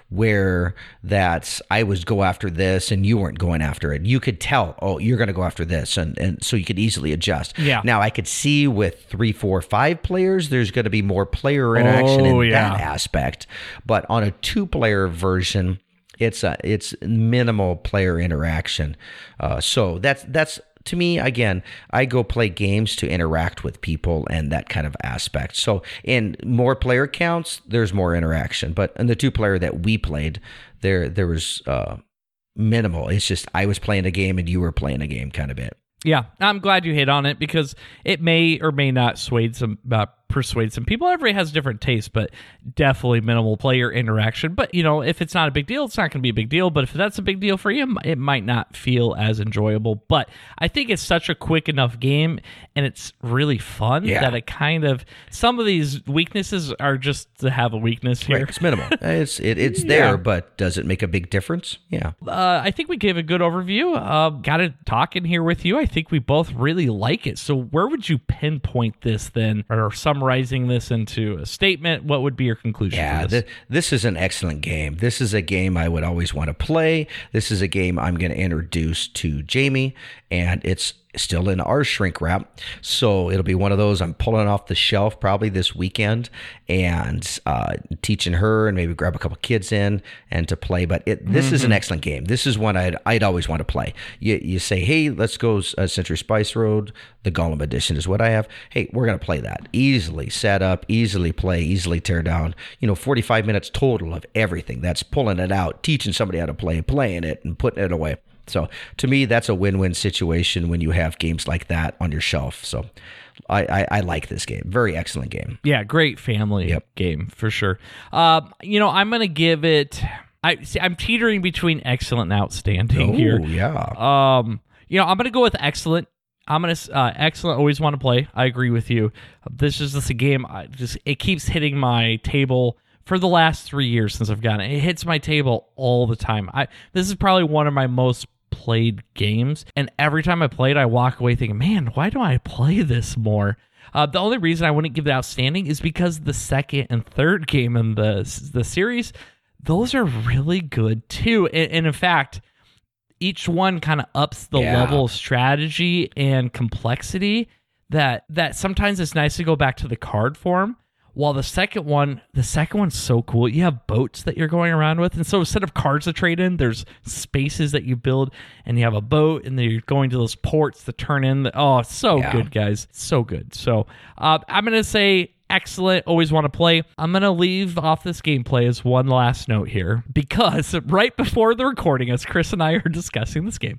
where that I was go after this and you weren't going after it. You could tell, oh, you're going to go after this, and and so you could easily adjust. Yeah. Now I could see with three, four, five players, there's going to be more player interaction Oh, in yeah. that aspect. But on a two-player version, it's a it's minimal player interaction. Uh, so that's that's to me again. I go play games to interact with people and that kind of aspect. So in more player counts, there's more interaction. But in the two-player that we played, there there was uh, minimal. It's just I was playing a game and you were playing a game, kind of bit. Yeah, I'm glad you hit on it because it may or may not sway some, uh, persuade some people. Everybody has different tastes, but definitely minimal player interaction. But you know, if it's not a big deal, it's not going to be a big deal. But if that's a big deal for you, it might not feel as enjoyable. But I think it's such a quick enough game, and it's really fun Yeah. that it kind of some of these weaknesses are just to have a weakness here. Right, it's minimal. it's it, it's Yeah. there, but does it make a big difference? Yeah. uh, I think we gave a good overview. Uh, got to talk in here with you. I think we both really like it. So, where would you pinpoint this then, or summarizing this into a statement? What would be your conclusion? Yeah, this? th- this is an excellent game. This is a game I would always want to play. This is a game I'm going to introduce to Jamie, and it's still in our shrink wrap. So it'll be one of those I'm pulling off the shelf probably this weekend and uh, teaching her and maybe grab a couple kids in and to play. But it, this is an excellent game. This is one I'd, I'd always want to play. You, you say, hey, let's go uh, Century Spice Road. The Golem edition is what I have. Hey, we're going to play that. Easily set up, easily play, easily tear down. You know, 45 minutes total of everything. That's pulling it out, teaching somebody how to play, playing it, and putting it away. So to me, that's a win-win situation when you have games like that on your shelf. So I, I, I like this game. Very excellent game. Yeah, great family Yep. game for sure. Um, you know, I'm gonna give it. I see. I'm teetering between excellent and outstanding here. Oh yeah. Um, you know, I'm gonna go with excellent. I'm gonna uh, excellent. Always want to play. I agree with you. This is just a game. I just it keeps hitting my table for the last three years since I've gotten it. It hits my table all the time. I this is probably one of my most played games, and every time I played, I walk away thinking, man, why do I play this more? Uh, the only reason I wouldn't give it outstanding is because the second and third game in the the series, those are really good too. And, and in fact, each one kind of ups the Yeah. level of strategy and complexity that that sometimes it's nice to go back to the card form while the second one the second one's so cool. You have boats that you're going around with. And so instead of cards to trade in there's spaces that you build and you have a boat and then you're going to those ports to turn in the, oh so Yeah. good guys. So good. So uh, i'm gonna say excellent. Always want to play. I'm gonna leave off this gameplay as one last note here because right before the recording as chris and i are discussing this game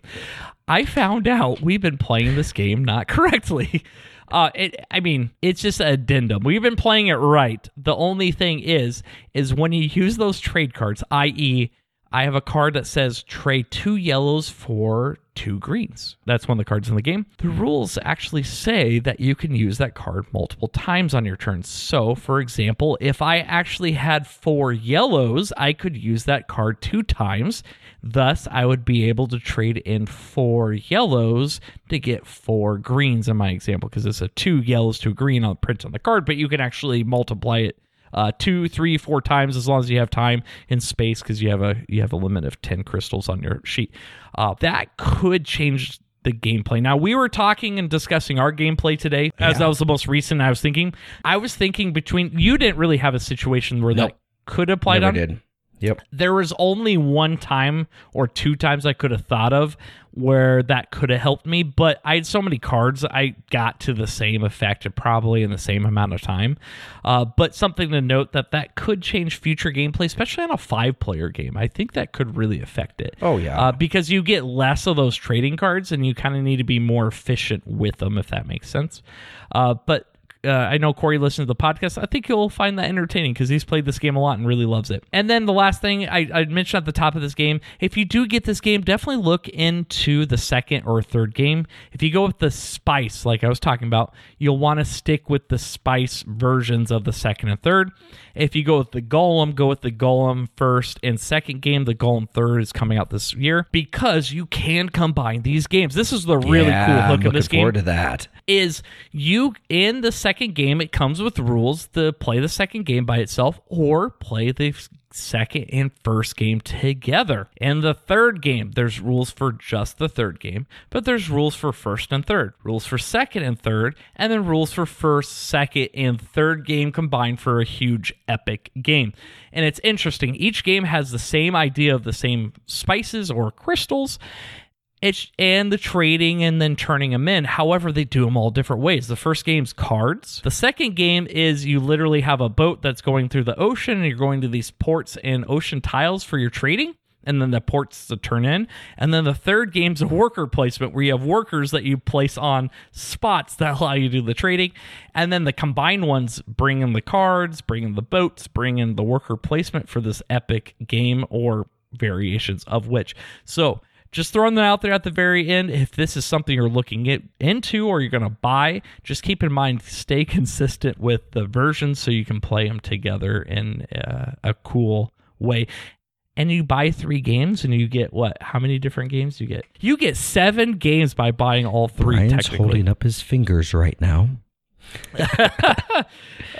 i found out we've been playing this game not correctly uh, it, I mean, it's just an addendum. We've been playing it right. The only thing is, is when you use those trade cards, i.e., I have a card that says trade two yellows for two greens. That's one of the cards in the game. The rules actually say that you can use that card multiple times on your turn. So, for example, if I actually had four yellows, I could use that card two times. Thus, I would be able to trade in four yellows to get four greens in my example, because it's a two yellows to a green on print on the card, but you can actually multiply it uh, two, three, four times as long as you have time and space because you have a you have a limit of ten crystals on your sheet. Uh, that could change the gameplay. Now we were talking and discussing our gameplay today, as that was the most recent. I was thinking, I was thinking between you didn't really have a situation where Nope. that could apply Never on. did. Yep. There was only one time or two times I could have thought of where that could have helped me, but I had so many cards, I got to the same effect probably in the same amount of time. Uh, but something to note that that could change future gameplay, especially on a five player game. I think that could really affect it. Oh, yeah. Uh, because you get less of those trading cards and you kind of need to be more efficient with them, if that makes sense. Uh, but uh, I know Corey listens to the podcast. I think you'll find that entertaining because he's played this game a lot and really loves it. And then the last thing I, I mentioned at the top of this game, if you do get this game, definitely look into the second or third game. If you go with the spice, like I was talking about, you'll want to stick with the spice versions of the second and third. If you go with the Golem, go with the Golem first and second game. The Golem third is coming out this year because you can combine these games. This is the really yeah, cool I'm hook of this game forward to that. is you in the second game it comes with rules to play the second game by itself or play the second and first game together. And the third game, there's rules for just the third game, but there's rules for first and third, rules for second and third, and then rules for first, second, and third game combined for a huge epic game. And it's interesting. Each game has the same idea of the same spices or crystals it's and the trading and then turning them in. However, they do them all different ways. The first game's cards. The second game is you literally have a boat that's going through the ocean and you're going to these ports and ocean tiles for your trading. And then the ports to turn in. And then the third game's a worker placement where you have workers that you place on spots that allow you to do the trading. And then the combined ones bring in the cards, bring in the boats, bring in the worker placement for this epic game or variations of which. So just throwing that out there at the very end. If this is something you're looking it, into or you're going to buy, just keep in mind stay consistent with the versions so you can play them together in uh, a cool way. And you buy three games, and you get what? How many different games do you get? You get seven games by buying all three. Bryan's holding up his fingers right now. Uh,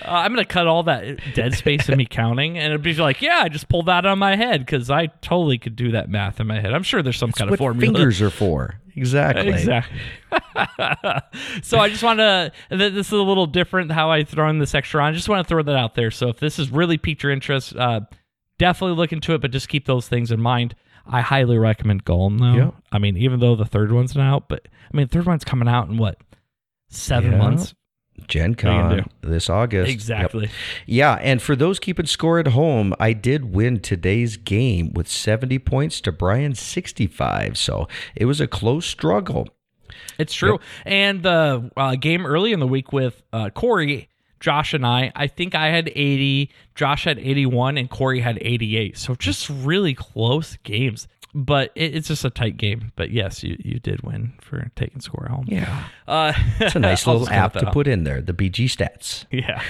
I'm gonna cut all that dead space of me counting, and it'd be like, yeah, I just pulled that on my head because I totally could do that math in my head. I'm sure there's some kind of formula. fingers are for. Exactly. Exactly. so I just want to. This is a little different how I throw in this extra on. I just want to throw that out there. So if this has really piqued your interest, uh, definitely look into it. But just keep those things in mind. I highly recommend Golem though. Yeah. I mean, even though the third one's not out, but I mean, the third one's coming out in what seven Yeah. months? Gen What are you Con this August. Yep. Exactly. Yeah, and for those keeping score at home, I did win today's game with 70 points to Bryan's 65. So it was a close struggle. It's true. And the uh, game early in the week with uh, Corey, Josh, and I, I think I had 80, Josh had 81, and Corey had 88. So just really close games. But it, it's just a tight game. But yes, you, you did win for taking score home. Yeah. Uh, It's a nice little app to out. put in there, the BG stats. Yeah.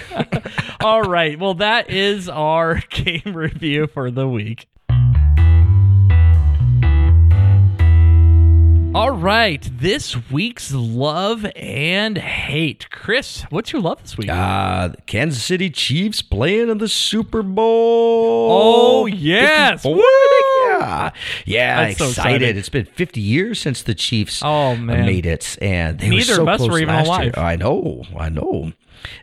All right. Well, that is our game review for the week. All right. This week's love and hate. Chris, what's your love this week? Uh, Kansas City Chiefs playing in the Super Bowl. Oh, yes. 54. Woo! Yeah. Yeah, That's so excited. It's been 50 years since the Chiefs Oh, man. made it. And they were Neither so of us close were even last alive. year. I know. I know.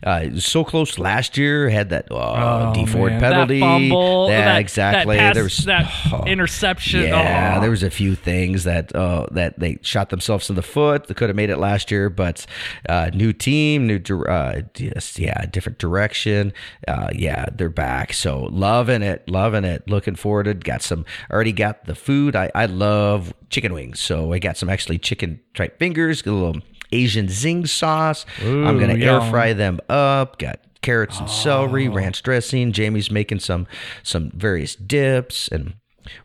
Uh, it was so close last year. Had that uh, Oh, Dee Ford man. penalty. That fumble. Yeah, that, exactly. That, pass, there was that oh, interception. yeah, Oh. there was a few things that uh, that they shot themselves in the foot. They could have made it last year, but uh, new team, new uh, just, yeah, different direction. Uh, yeah, they're back. So loving it, loving it. Looking forward to. it. Got some. Already got the food. I I love chicken wings, so I got some actually chicken tripe fingers. A little Asian zing sauce. I'm gonna Ooh, air. Oh. fry them up. Got carrots and celery, ranch dressing. Jamie's making some some various dips and.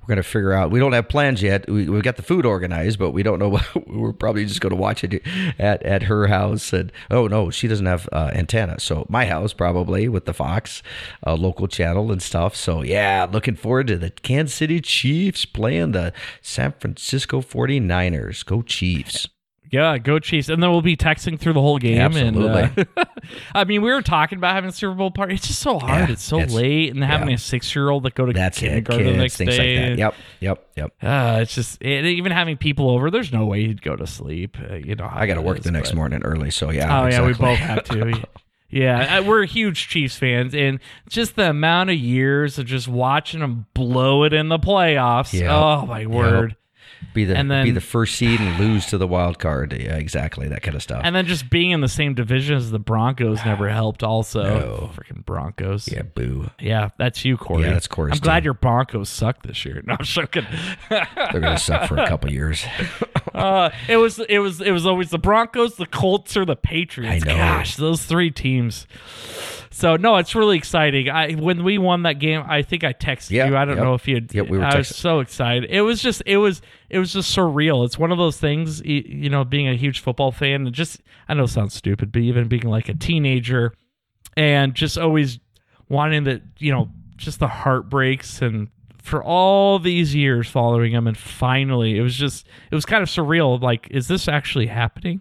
We're gonna figure out. We don't have plans yet. We we got the food organized, but we don't know. What, we're probably just gonna watch it at at her house. And oh no, she doesn't have uh, antenna. So my house probably with the Fox uh, local channel and stuff. So yeah, looking forward to the Kansas City Chiefs playing the San Francisco 49ers. Go Chiefs! Yeah, go Chiefs. And then we'll be texting through the whole game. Absolutely. And, uh, I mean, we were talking about having a Super Bowl party. It's just so hard. Yeah, it's so late. And having yeah. a six year old that go to That's it. kindergarten Kids, the next things day. like that. Yep, yep, yep. Uh, it's just, and even having people over, there's no way he'd go to sleep. Uh, you know, I got to work is, the next but- morning early, so yeah. Oh yeah, we both have to. Yeah, uh, we're huge Chiefs fans, and just the amount of years of just watching them blow it in the playoffs. Yep. Oh my word! Be the then- be the first seed and lose to the wild card. Yeah, exactly that kind of stuff. And then just being in the same division as the Broncos never helped. Also, No. freaking Broncos. yeah, boo. Yeah, that's you, Corey. Yeah, that's Corey's I'm glad team. your Broncos suck this year. No, I'm joking. They're gonna suck for a couple years. uh, it was it was it was always the Broncos, the Colts, or the Patriots. I know. Gosh, those three teams. So no, it's really exciting. I when we won that game, I think I texted Yeah, you. I don't yep. know if you. Yep, we were I was so excited. It was just it was it was just surreal. It's one of those things. You know, being a huge football fan and just I know it sounds stupid, but even being like a teenager and just always wanting that you know just the heartbreaks and for all these years following him and finally it was just it was kind of surreal like is this actually happening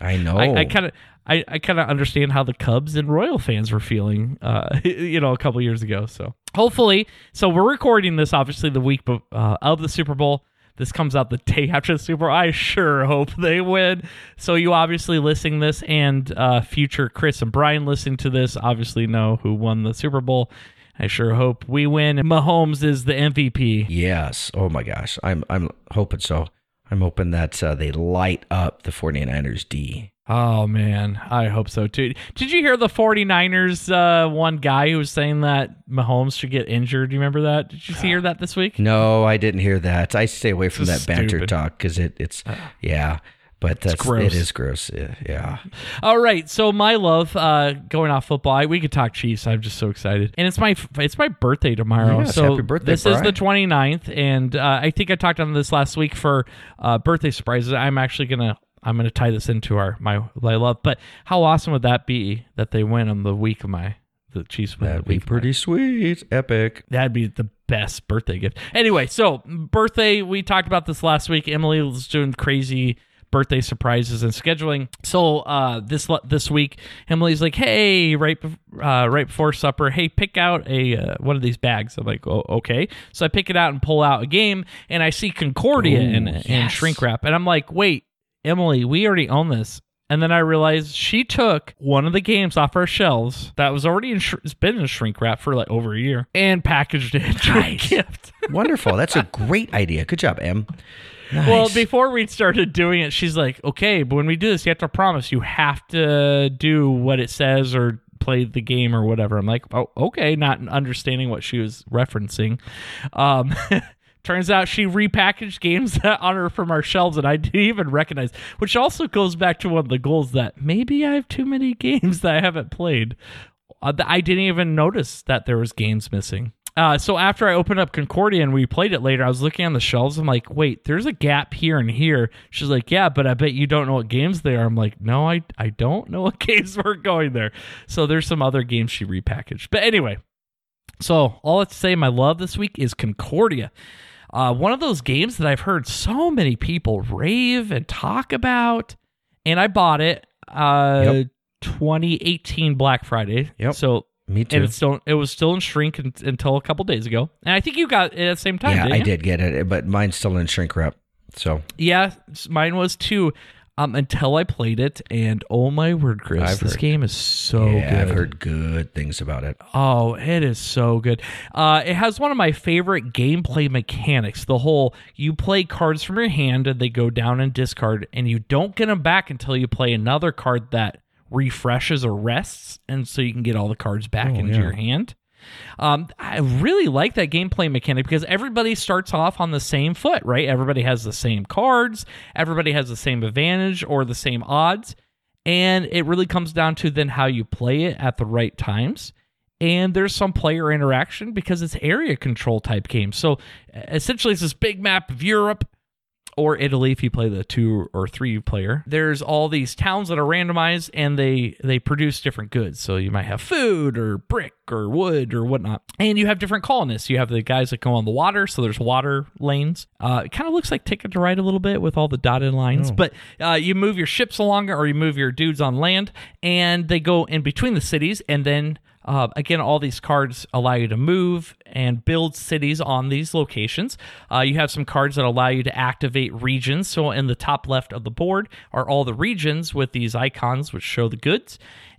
I know. i kind of I, I kind of understand how the Cubs and Royal fans were feeling, uh, you know, a couple years ago. So hopefully, so we're recording this obviously the week uh, of the Super Bowl. This comes out the day after the Super Bowl. I sure hope they win. So you obviously listening this and uh, future Chris and Bryan listening to this obviously know who won the Super Bowl. I sure hope we win. Mahomes is the MVP. Yes. Oh my gosh. I'm I'm hoping so. I'm hoping that uh, they light up the 49ers D. Oh man, I hope so too. Did you hear the 49ers uh, one guy who was saying that Mahomes should get injured? Do you remember that? Did you hear that this week? No, I didn't hear that. I stay away from that banter stupid. talk because it, it's yeah, but that's gross. it is gross. Yeah. All right, so my love, uh, going off football, I, we could talk Chiefs. I'm just so excited, and it's my it's my birthday tomorrow. Yes, so happy birthday, this is the 29th, and uh, I think I talked on this last week for uh, birthday surprises. I'm actually gonna I'm gonna tie this into our my my love. But how awesome would that be that they win on the week of my the Chiefs win That'd be pretty sweet, epic. That'd be the best birthday gift. Anyway, so birthday, we talked about this last week. Emily was doing crazy birthday surprises and scheduling. So uh, this this week, Emily's like, "Hey, right uh, right before supper, hey, pick out a uh, one of these bags." I'm like, "Oh, okay." So I pick it out and pull out a game, and I see Concordia in Ooh, in yes. shrink wrap, and I'm like, "Wait, Emily, we already own this." And then I realized she took one of the games off our shelves that was already in sh- it's been in shrink wrap for like over a year and packaged it into a gift. Wonderful. That's a great idea. Good job, Em. Nice. Well, before we started doing it, she's like, "Okay, but when we do this, you have to promise you have to do what it says or play the game or whatever." I'm like, "Oh, okay," not understanding what she was referencing. Um, turns out she repackaged games on her from our shelves, and I didn't even recognize. Which also goes back to one of the goals that maybe I have too many games that I haven't played. Uh, I didn't even notice that there was games missing. Uh, so after I opened up Concordia and we played it later, I was looking on the shelves. I'm like, wait, there's a gap here and here. She's like, yeah, but I bet you don't know what games they are. I'm like, no, I I don't know what games were going there. So there's some other games she repackaged. But anyway, so all let's say my love this week is Concordia. Uh, one of those games that I've heard so many people rave and talk about, and I bought it. Uh, Yep. 2018 Black Friday. Yep. So Me too. and it's still it was still in shrink un- until a couple days ago. And I think you got it at the same time. yeah, I you? did get it, but mine's still in shrink wrap. So Yeah, mine was too. Um, until I played it, and oh my word, Chris, I've this heard- game is so yeah, good. I've heard good things about it. Oh, it is so good. Uh, it has one of my favorite gameplay mechanics. The whole you play cards from your hand and they go down and discard, and you don't get them back until you play another card that refreshes or rests, and so you can get all the cards back Oh, into yeah. your hand. Um, I really like that gameplay mechanic because everybody starts off on the same foot, right? Everybody has the same cards, everybody has the same advantage or the same odds, and it really comes down to then how you play it at the right times. And there's some player interaction because it's area control type game. So essentially, it's this big map of Europe or Italy if you play the two or three player. There's all these towns that are randomized and they they produce different goods. So you might have food or brick or wood or whatnot. And you have different colonists. You have the guys that go on the water, so there's water lanes. Uh, it kind of looks like Ticket to Ride a little bit with all the dotted lines, but uh, you move your ships along or you move your dudes on land, and they go in between the cities, and then uh, again, all these cards allow you to move and build cities on these locations. Uh, you have some cards that allow you to activate regions. So, in the top left of the board are all the regions with these icons which show the goods.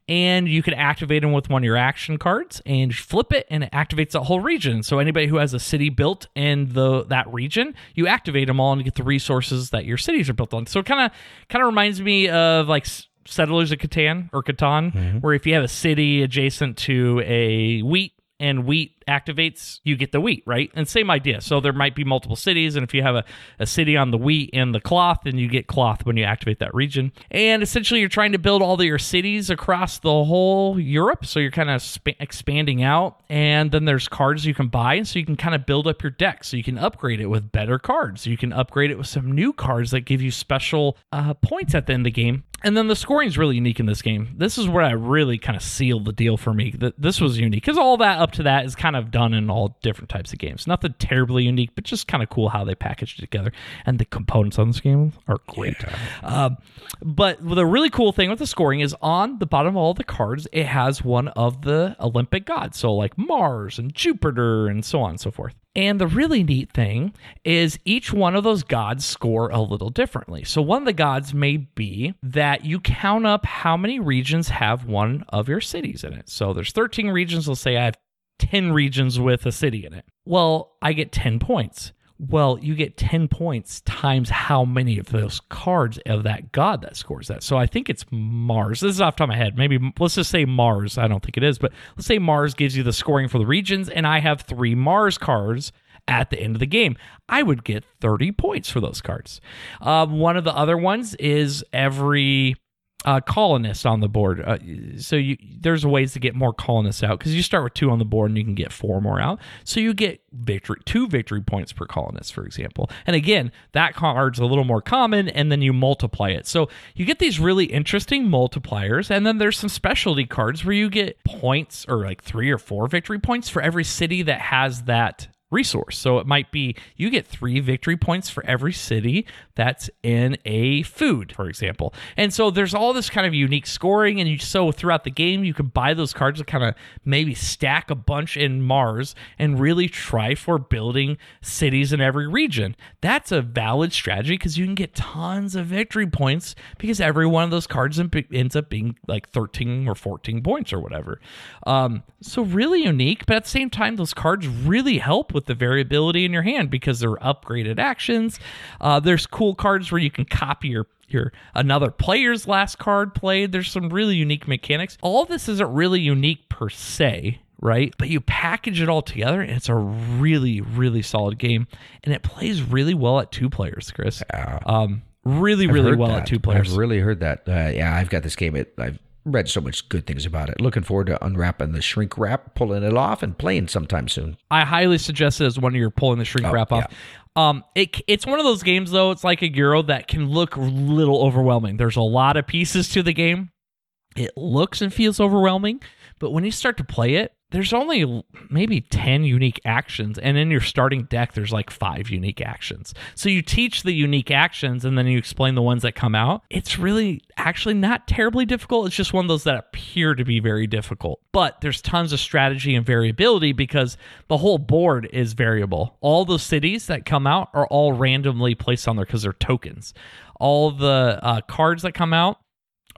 and you can activate them with one of your action cards and flip it and it activates that whole region so anybody who has a city built in the that region you activate them all and you get the resources that your cities are built on so it kind of kind of reminds me of like settlers of catan or catan mm-hmm. where if you have a city adjacent to a wheat and wheat activates, you get the wheat, right? And same idea. So there might be multiple cities, and if you have a, a city on the wheat and the cloth, then you get cloth when you activate that region. And essentially, you're trying to build all of your cities across the whole Europe. So you're kind of sp- expanding out, and then there's cards you can buy, so you can kind of build up your deck. So you can upgrade it with better cards. You can upgrade it with some new cards that give you special uh, points at the end of the game. And then the scoring is really unique in this game. This is where I really kind of sealed the deal for me. That this was unique because all that up to that is kind of done in all different types of games. Nothing terribly unique, but just kind of cool how they packaged it together. And the components on this game are great. Yeah. Um, but the really cool thing with the scoring is on the bottom of all the cards, it has one of the Olympic gods. So like Mars and Jupiter and so on and so forth. And the really neat thing is each one of those gods score a little differently. So one of the gods may be that you count up how many regions have one of your cities in it. So there's 13 regions. Let's say I have 10 regions with a city in it. Well, I get 10 points. Well, you get 10 points times how many of those cards of that god that scores that. So I think it's Mars. This is off the top of my head. Maybe let's just say Mars. I don't think it is, but let's say Mars gives you the scoring for the regions, and I have three Mars cards at the end of the game. I would get 30 points for those cards. Um, one of the other ones is every uh, colonists on the board. Uh, so you, there's ways to get more colonists out because you start with two on the board and you can get four more out. So you get victory two victory points per colonist, for example. And again, that card's a little more common, and then you multiply it. So you get these really interesting multipliers, and then there's some specialty cards where you get points or like three or four victory points for every city that has that resource. So it might be you get three victory points for every city that's in a food, for example. And so there's all this kind of unique scoring. And you, so throughout the game, you can buy those cards to kind of maybe stack a bunch in Mars and really try for building cities in every region. That's a valid strategy because you can get tons of victory points because every one of those cards ends up being like 13 or 14 points or whatever. Um, so really unique, but at the same time, those cards really help with the variability in your hand because they're upgraded actions. Uh, there's cool cards where you can copy your your another player's last card played. There's some really unique mechanics. All this isn't really unique per se, right? But you package it all together and it's a really, really solid game. And it plays really well at two players, Chris. Yeah. Um, really, really well that. at two players. I've really heard that. Uh, yeah, I've got this game. It, I've read so much good things about it. Looking forward to unwrapping the shrink wrap, pulling it off, and playing sometime soon. I highly suggest it as one of your pulling the shrink oh, wrap off. Yeah. Um, it, it's one of those games though. It's like a Euro that can look a little overwhelming. There's a lot of pieces to the game. It looks and feels overwhelming, but when you start to play it, there's only maybe 10 unique actions and in your starting deck there's like five unique actions. So you teach the unique actions and then you explain the ones that come out. It's really actually not terribly difficult. It's just one of those that appear to be very difficult. But there's tons of strategy and variability because the whole board is variable. All the cities that come out are all randomly placed on there because they're tokens. All the uh, cards that come out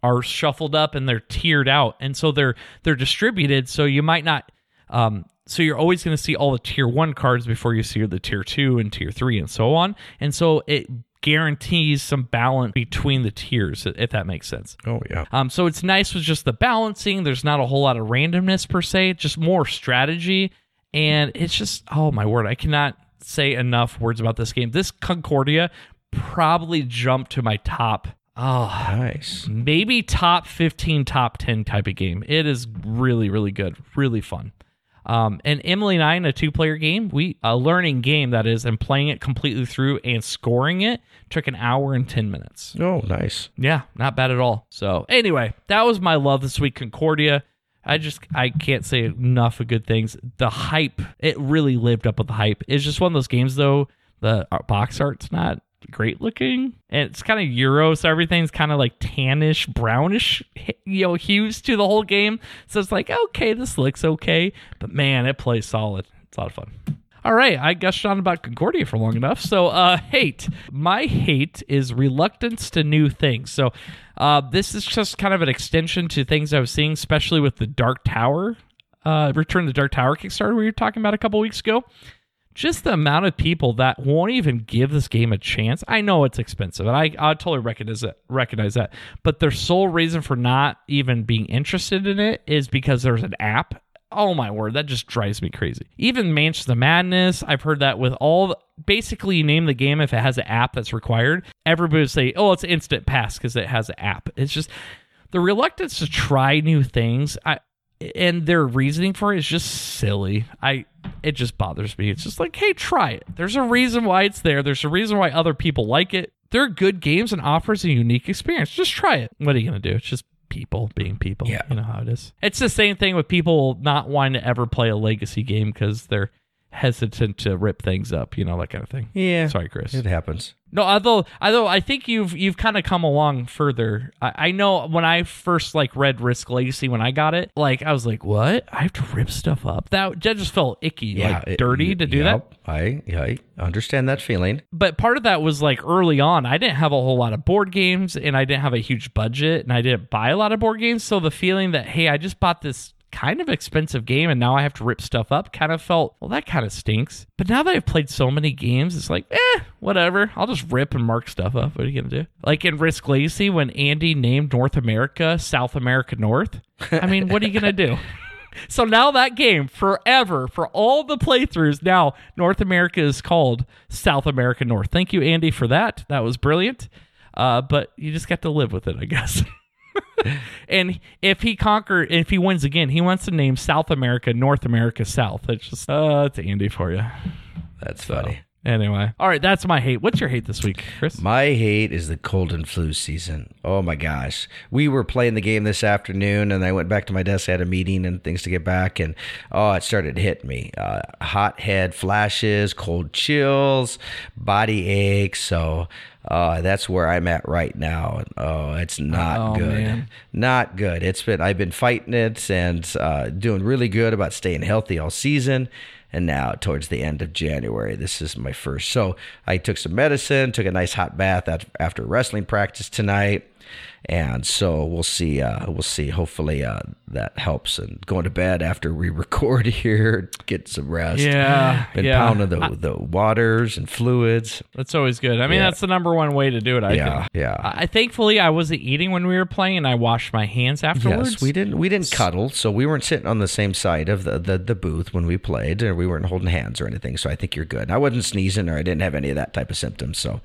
are shuffled up and they're tiered out, and so they're they're distributed. So you might not. Um, so you're always going to see all the tier one cards before you see the tier two and tier three and so on. And so it guarantees some balance between the tiers, if that makes sense. Oh yeah. Um, so it's nice with just the balancing. There's not a whole lot of randomness per se, just more strategy, and it's just oh my word, I cannot say enough words about this game. This Concordia probably jumped to my top Oh, nice. Maybe top 15, top 10 type of game. It is really, really good. Really fun. Um, and Emily and I in a two player game, we a learning game that is, and playing it completely through and scoring it took an hour and 10 minutes. Oh, nice. Yeah, not bad at all. So, anyway, that was my love this week, Concordia. I just I can't say enough of good things. The hype, it really lived up with the hype. It's just one of those games though. The box art's not great looking. And it's kind of Euro, so everything's kind of like tannish, brownish, you know, hues to the whole game. So it's like, okay, this looks okay, but man, it plays solid. It's a lot of fun. All right, I gushed on about Concordia for long enough. So, uh, hate. My hate is reluctance to new things. So, uh, this is just kind of an extension to things I was seeing, especially with the Dark Tower, uh, Return to the Dark Tower Kickstarter we were talking about a couple weeks ago. Just the amount of people that won't even give this game a chance. I know it's expensive, and I, I totally recognize that, recognize that. But their sole reason for not even being interested in it is because there's an app Oh my word, that just drives me crazy. Even Mansion of Madness, I've heard that with all the, basically you name the game if it has an app that's required, everybody would say, "Oh, it's instant pass because it has an app." It's just the reluctance to try new things. I and their reasoning for it is just silly. I it just bothers me. It's just like, "Hey, try it." There's a reason why it's there. There's a reason why other people like it. They're good games and offers a unique experience. Just try it. What are you going to do? It's just people being people. Yeah. You know how it is. It's the same thing with people not wanting to ever play a legacy game because they're hesitant to rip things up, you know, that kind of thing. Yeah. Sorry, Chris. It happens. No, although although I think you've you've kind of come along further. I, I know when I first like read Risk Legacy when I got it, like I was like, what? I have to rip stuff up. That, that just felt icky, like it- dirty to do that. yep, I I understand that feeling. but part of that was like early on i didn't have a whole lot of board games and i didn't have a huge budget and i didn't buy a lot of board games so the feeling that hey i just bought this kind of expensive game and now i have to rip stuff up kind of felt well that kind of stinks but now that i've played so many games it's like eh whatever i'll just rip and mark stuff up what are you gonna do like in risk legacy when andy named north america south america north i mean what are you gonna do so now that game forever for all the playthroughs now North America is called South America North. Thank you Andy for that. That was brilliant. Uh, but you just got to live with it, I guess. and if he conquer, if he wins again, he wants to name South America North America South. It's just uh, it's Andy for you. That's So, funny. anyway, all right, that's my hate. What's your hate this week, Chris? My hate is the cold and flu season. Oh my gosh. We were playing the game this afternoon and I went back to my desk, I had a meeting and things to get back and oh, it started to hit me. Uh, hot head flashes, cold chills, body aches. So uh, that's where I'm at right now. Oh, it's not Oh, good. man. Not good. It's been I've been fighting it and uh, doing really good about staying healthy all season. And now, towards the end of January, this is my first. So I took some medicine, took a nice hot bath after wrestling practice tonight, and so we'll see. Uh, we'll see. Hopefully, uh, that helps. And going to bed after we record here, get some rest. Yeah, been yeah. pounding the the waters and fluids. That's always good. I mean, Yeah. that's the number one way to do it. I Yeah, think. yeah. I, I thankfully I wasn't eating when we were playing, and I washed my hands afterwards. Yes, we didn't we didn't cuddle, so we weren't sitting on the same side of the, the, the booth when we played, or we weren't holding hands or anything. So I think you're good. I wasn't sneezing, or I didn't have any of that type of symptoms, so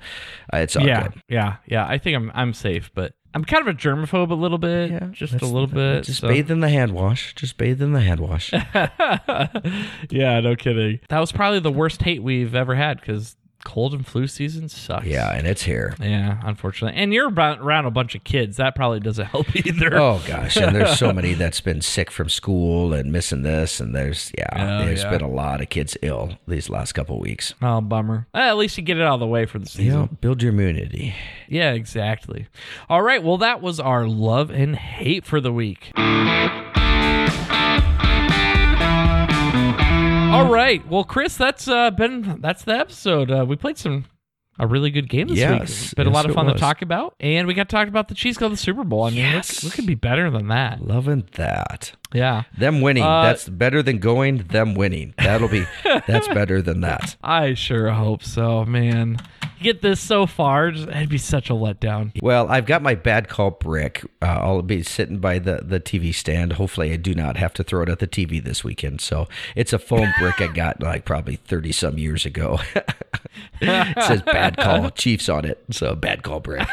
uh, it's all yeah, good. yeah, yeah. I think I'm I'm safe, but I'm kind of a germaphobe a little bit, yeah, just a little bit. Just so- bathe in the hand wash. Just bathe in the hand wash. yeah, no kidding. That was probably the worst hate we've ever had because cold and flu season sucks. yeah, and it's here. yeah, unfortunately. And you're about- around a bunch of kids. That probably doesn't help either. Oh gosh, and there's so many that's been sick from school and missing this, and there's yeah, Oh, there's yeah. been a lot of kids ill these last couple weeks. Oh, bummer. Eh, at least you get it out of the way for the season. Yeah, build your immunity. Yeah, exactly. All right. Well, that was our love and hate for the week. All right. Well, Chris, that's uh, been that's the episode. Uh, we played some a really good game this week. It's been a lot of fun to talk about, and we got to talk about the Chiefs Called the Super Bowl. I mean, Yes. what, what could be better than that? Loving that. Yeah. Them winning. Uh, that's better than going. Them winning. That'll be. that's better than that. I sure hope so, man. You get this so far, it'd be such a letdown. Well, I've got my bad call brick. Uh, I'll be sitting by the, the TV stand. Hopefully, I do not have to throw it at the TV this weekend. So it's a foam brick I got like probably 30 some years ago. it says bad call Chiefs on it. So bad call brick.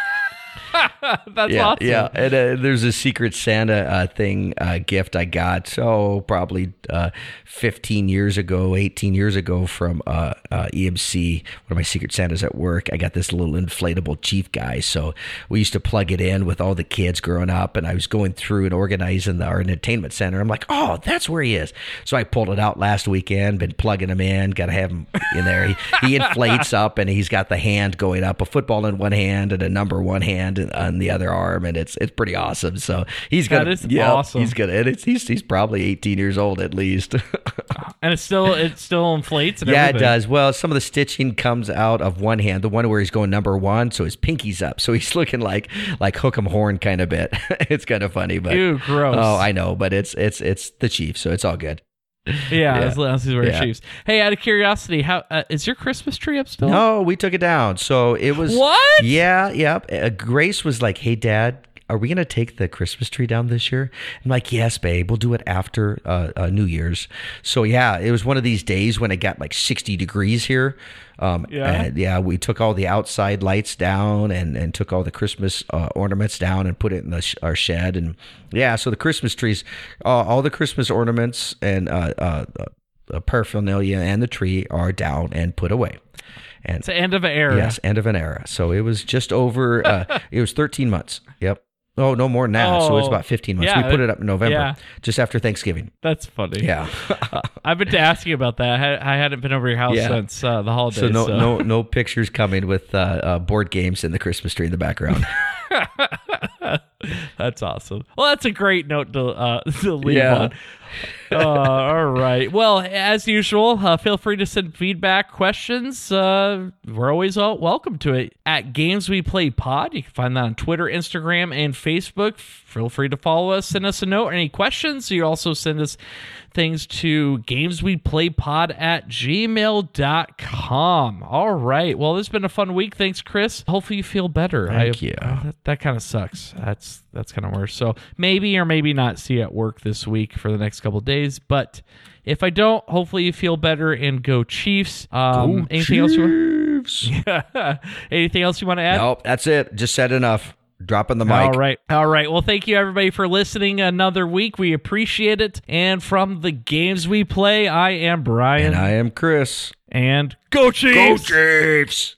That's yeah, awesome. yeah. And uh, there's a Secret Santa uh, thing uh, gift I got. So probably uh, 15 years ago, 18 years ago from uh, uh, EMC, one of my Secret Santas at work. I got this little inflatable chief guy. So we used to plug it in with all the kids growing up, and I was going through and organizing the, our entertainment center. I'm like, oh, that's where he is. So I pulled it out last weekend. Been plugging him in. Got to have him in there. He, he inflates up, and he's got the hand going up, a football in one hand and a number one hand on the other arm, and it's it's pretty awesome. So he's That gonna, is yeah, awesome. He's gonna, and it's he's he's probably 18 years old at least. And it's still it still inflates. And yeah, everything. it does. Well, some of the stitching comes out of one hand, the one where he's going number one, so his pinky's up, so he's looking like like hook 'em horn kind of bit. it's kind of funny, but Ew, gross. oh, I know, but it's it's it's the chief, so it's all good. Yeah, Yeah. as long as he's wearing Yeah. shoes. Hey, out of curiosity, how uh, is your Christmas tree up still? No, we took it down. So it was What? Yeah, yep. Uh, Grace was like, "Hey, Dad, are we gonna take the Christmas tree down this year?" I'm like, "Yes, babe. We'll do it after uh, uh, New Year's." So yeah, it was one of these days when it got like 60 degrees here. Um, Yeah. and, yeah. We took all the outside lights down and and took all the Christmas uh, ornaments down and put it in the sh- our shed and yeah. So the Christmas trees, uh, all the Christmas ornaments and uh, uh, uh, paraphernalia and the tree are down and put away. And It's the end of an era. Yes, end of an era. So it was just over. Uh, it was 13 months. Yep. Oh, no more now. that. so it's Oh, about 15 months. yeah, we put it up in November, yeah. just after Thanksgiving. That's funny. Yeah. I've been to ask you about that. I, had, I hadn't been over your house Yeah. since uh, the holidays. so no, so. no, no pictures coming with uh, uh, board games and the Christmas tree in the background. That's awesome. Well, that's a great note to, uh, to leave Yeah. on. Uh, all right. Well, as usual, uh, feel free to send feedback, questions. Uh, we're always all welcome to it at Games We Play Pod. You can find that on Twitter, Instagram, and Facebook. Feel free to follow us, send us a note. Any questions? You also send us things to games we play pod at gmail.com. All right. Well, this has been a fun week. Thanks, Chris. Hopefully you feel better. Thank I- you. uh, that, that kind of sucks. That's that's kind of worse. So maybe or maybe not see you at work this week for the next couple of But if I don't, hopefully you feel better and go Chiefs. Um, anything else? You want, anything else you want to add? nope, that's it. Just said enough. Dropping the mic. All right. All right. Well, thank you everybody for listening another week. We appreciate it. And from the games we play, I am Bryan. And I am Chris. And go Chiefs! Go Chiefs.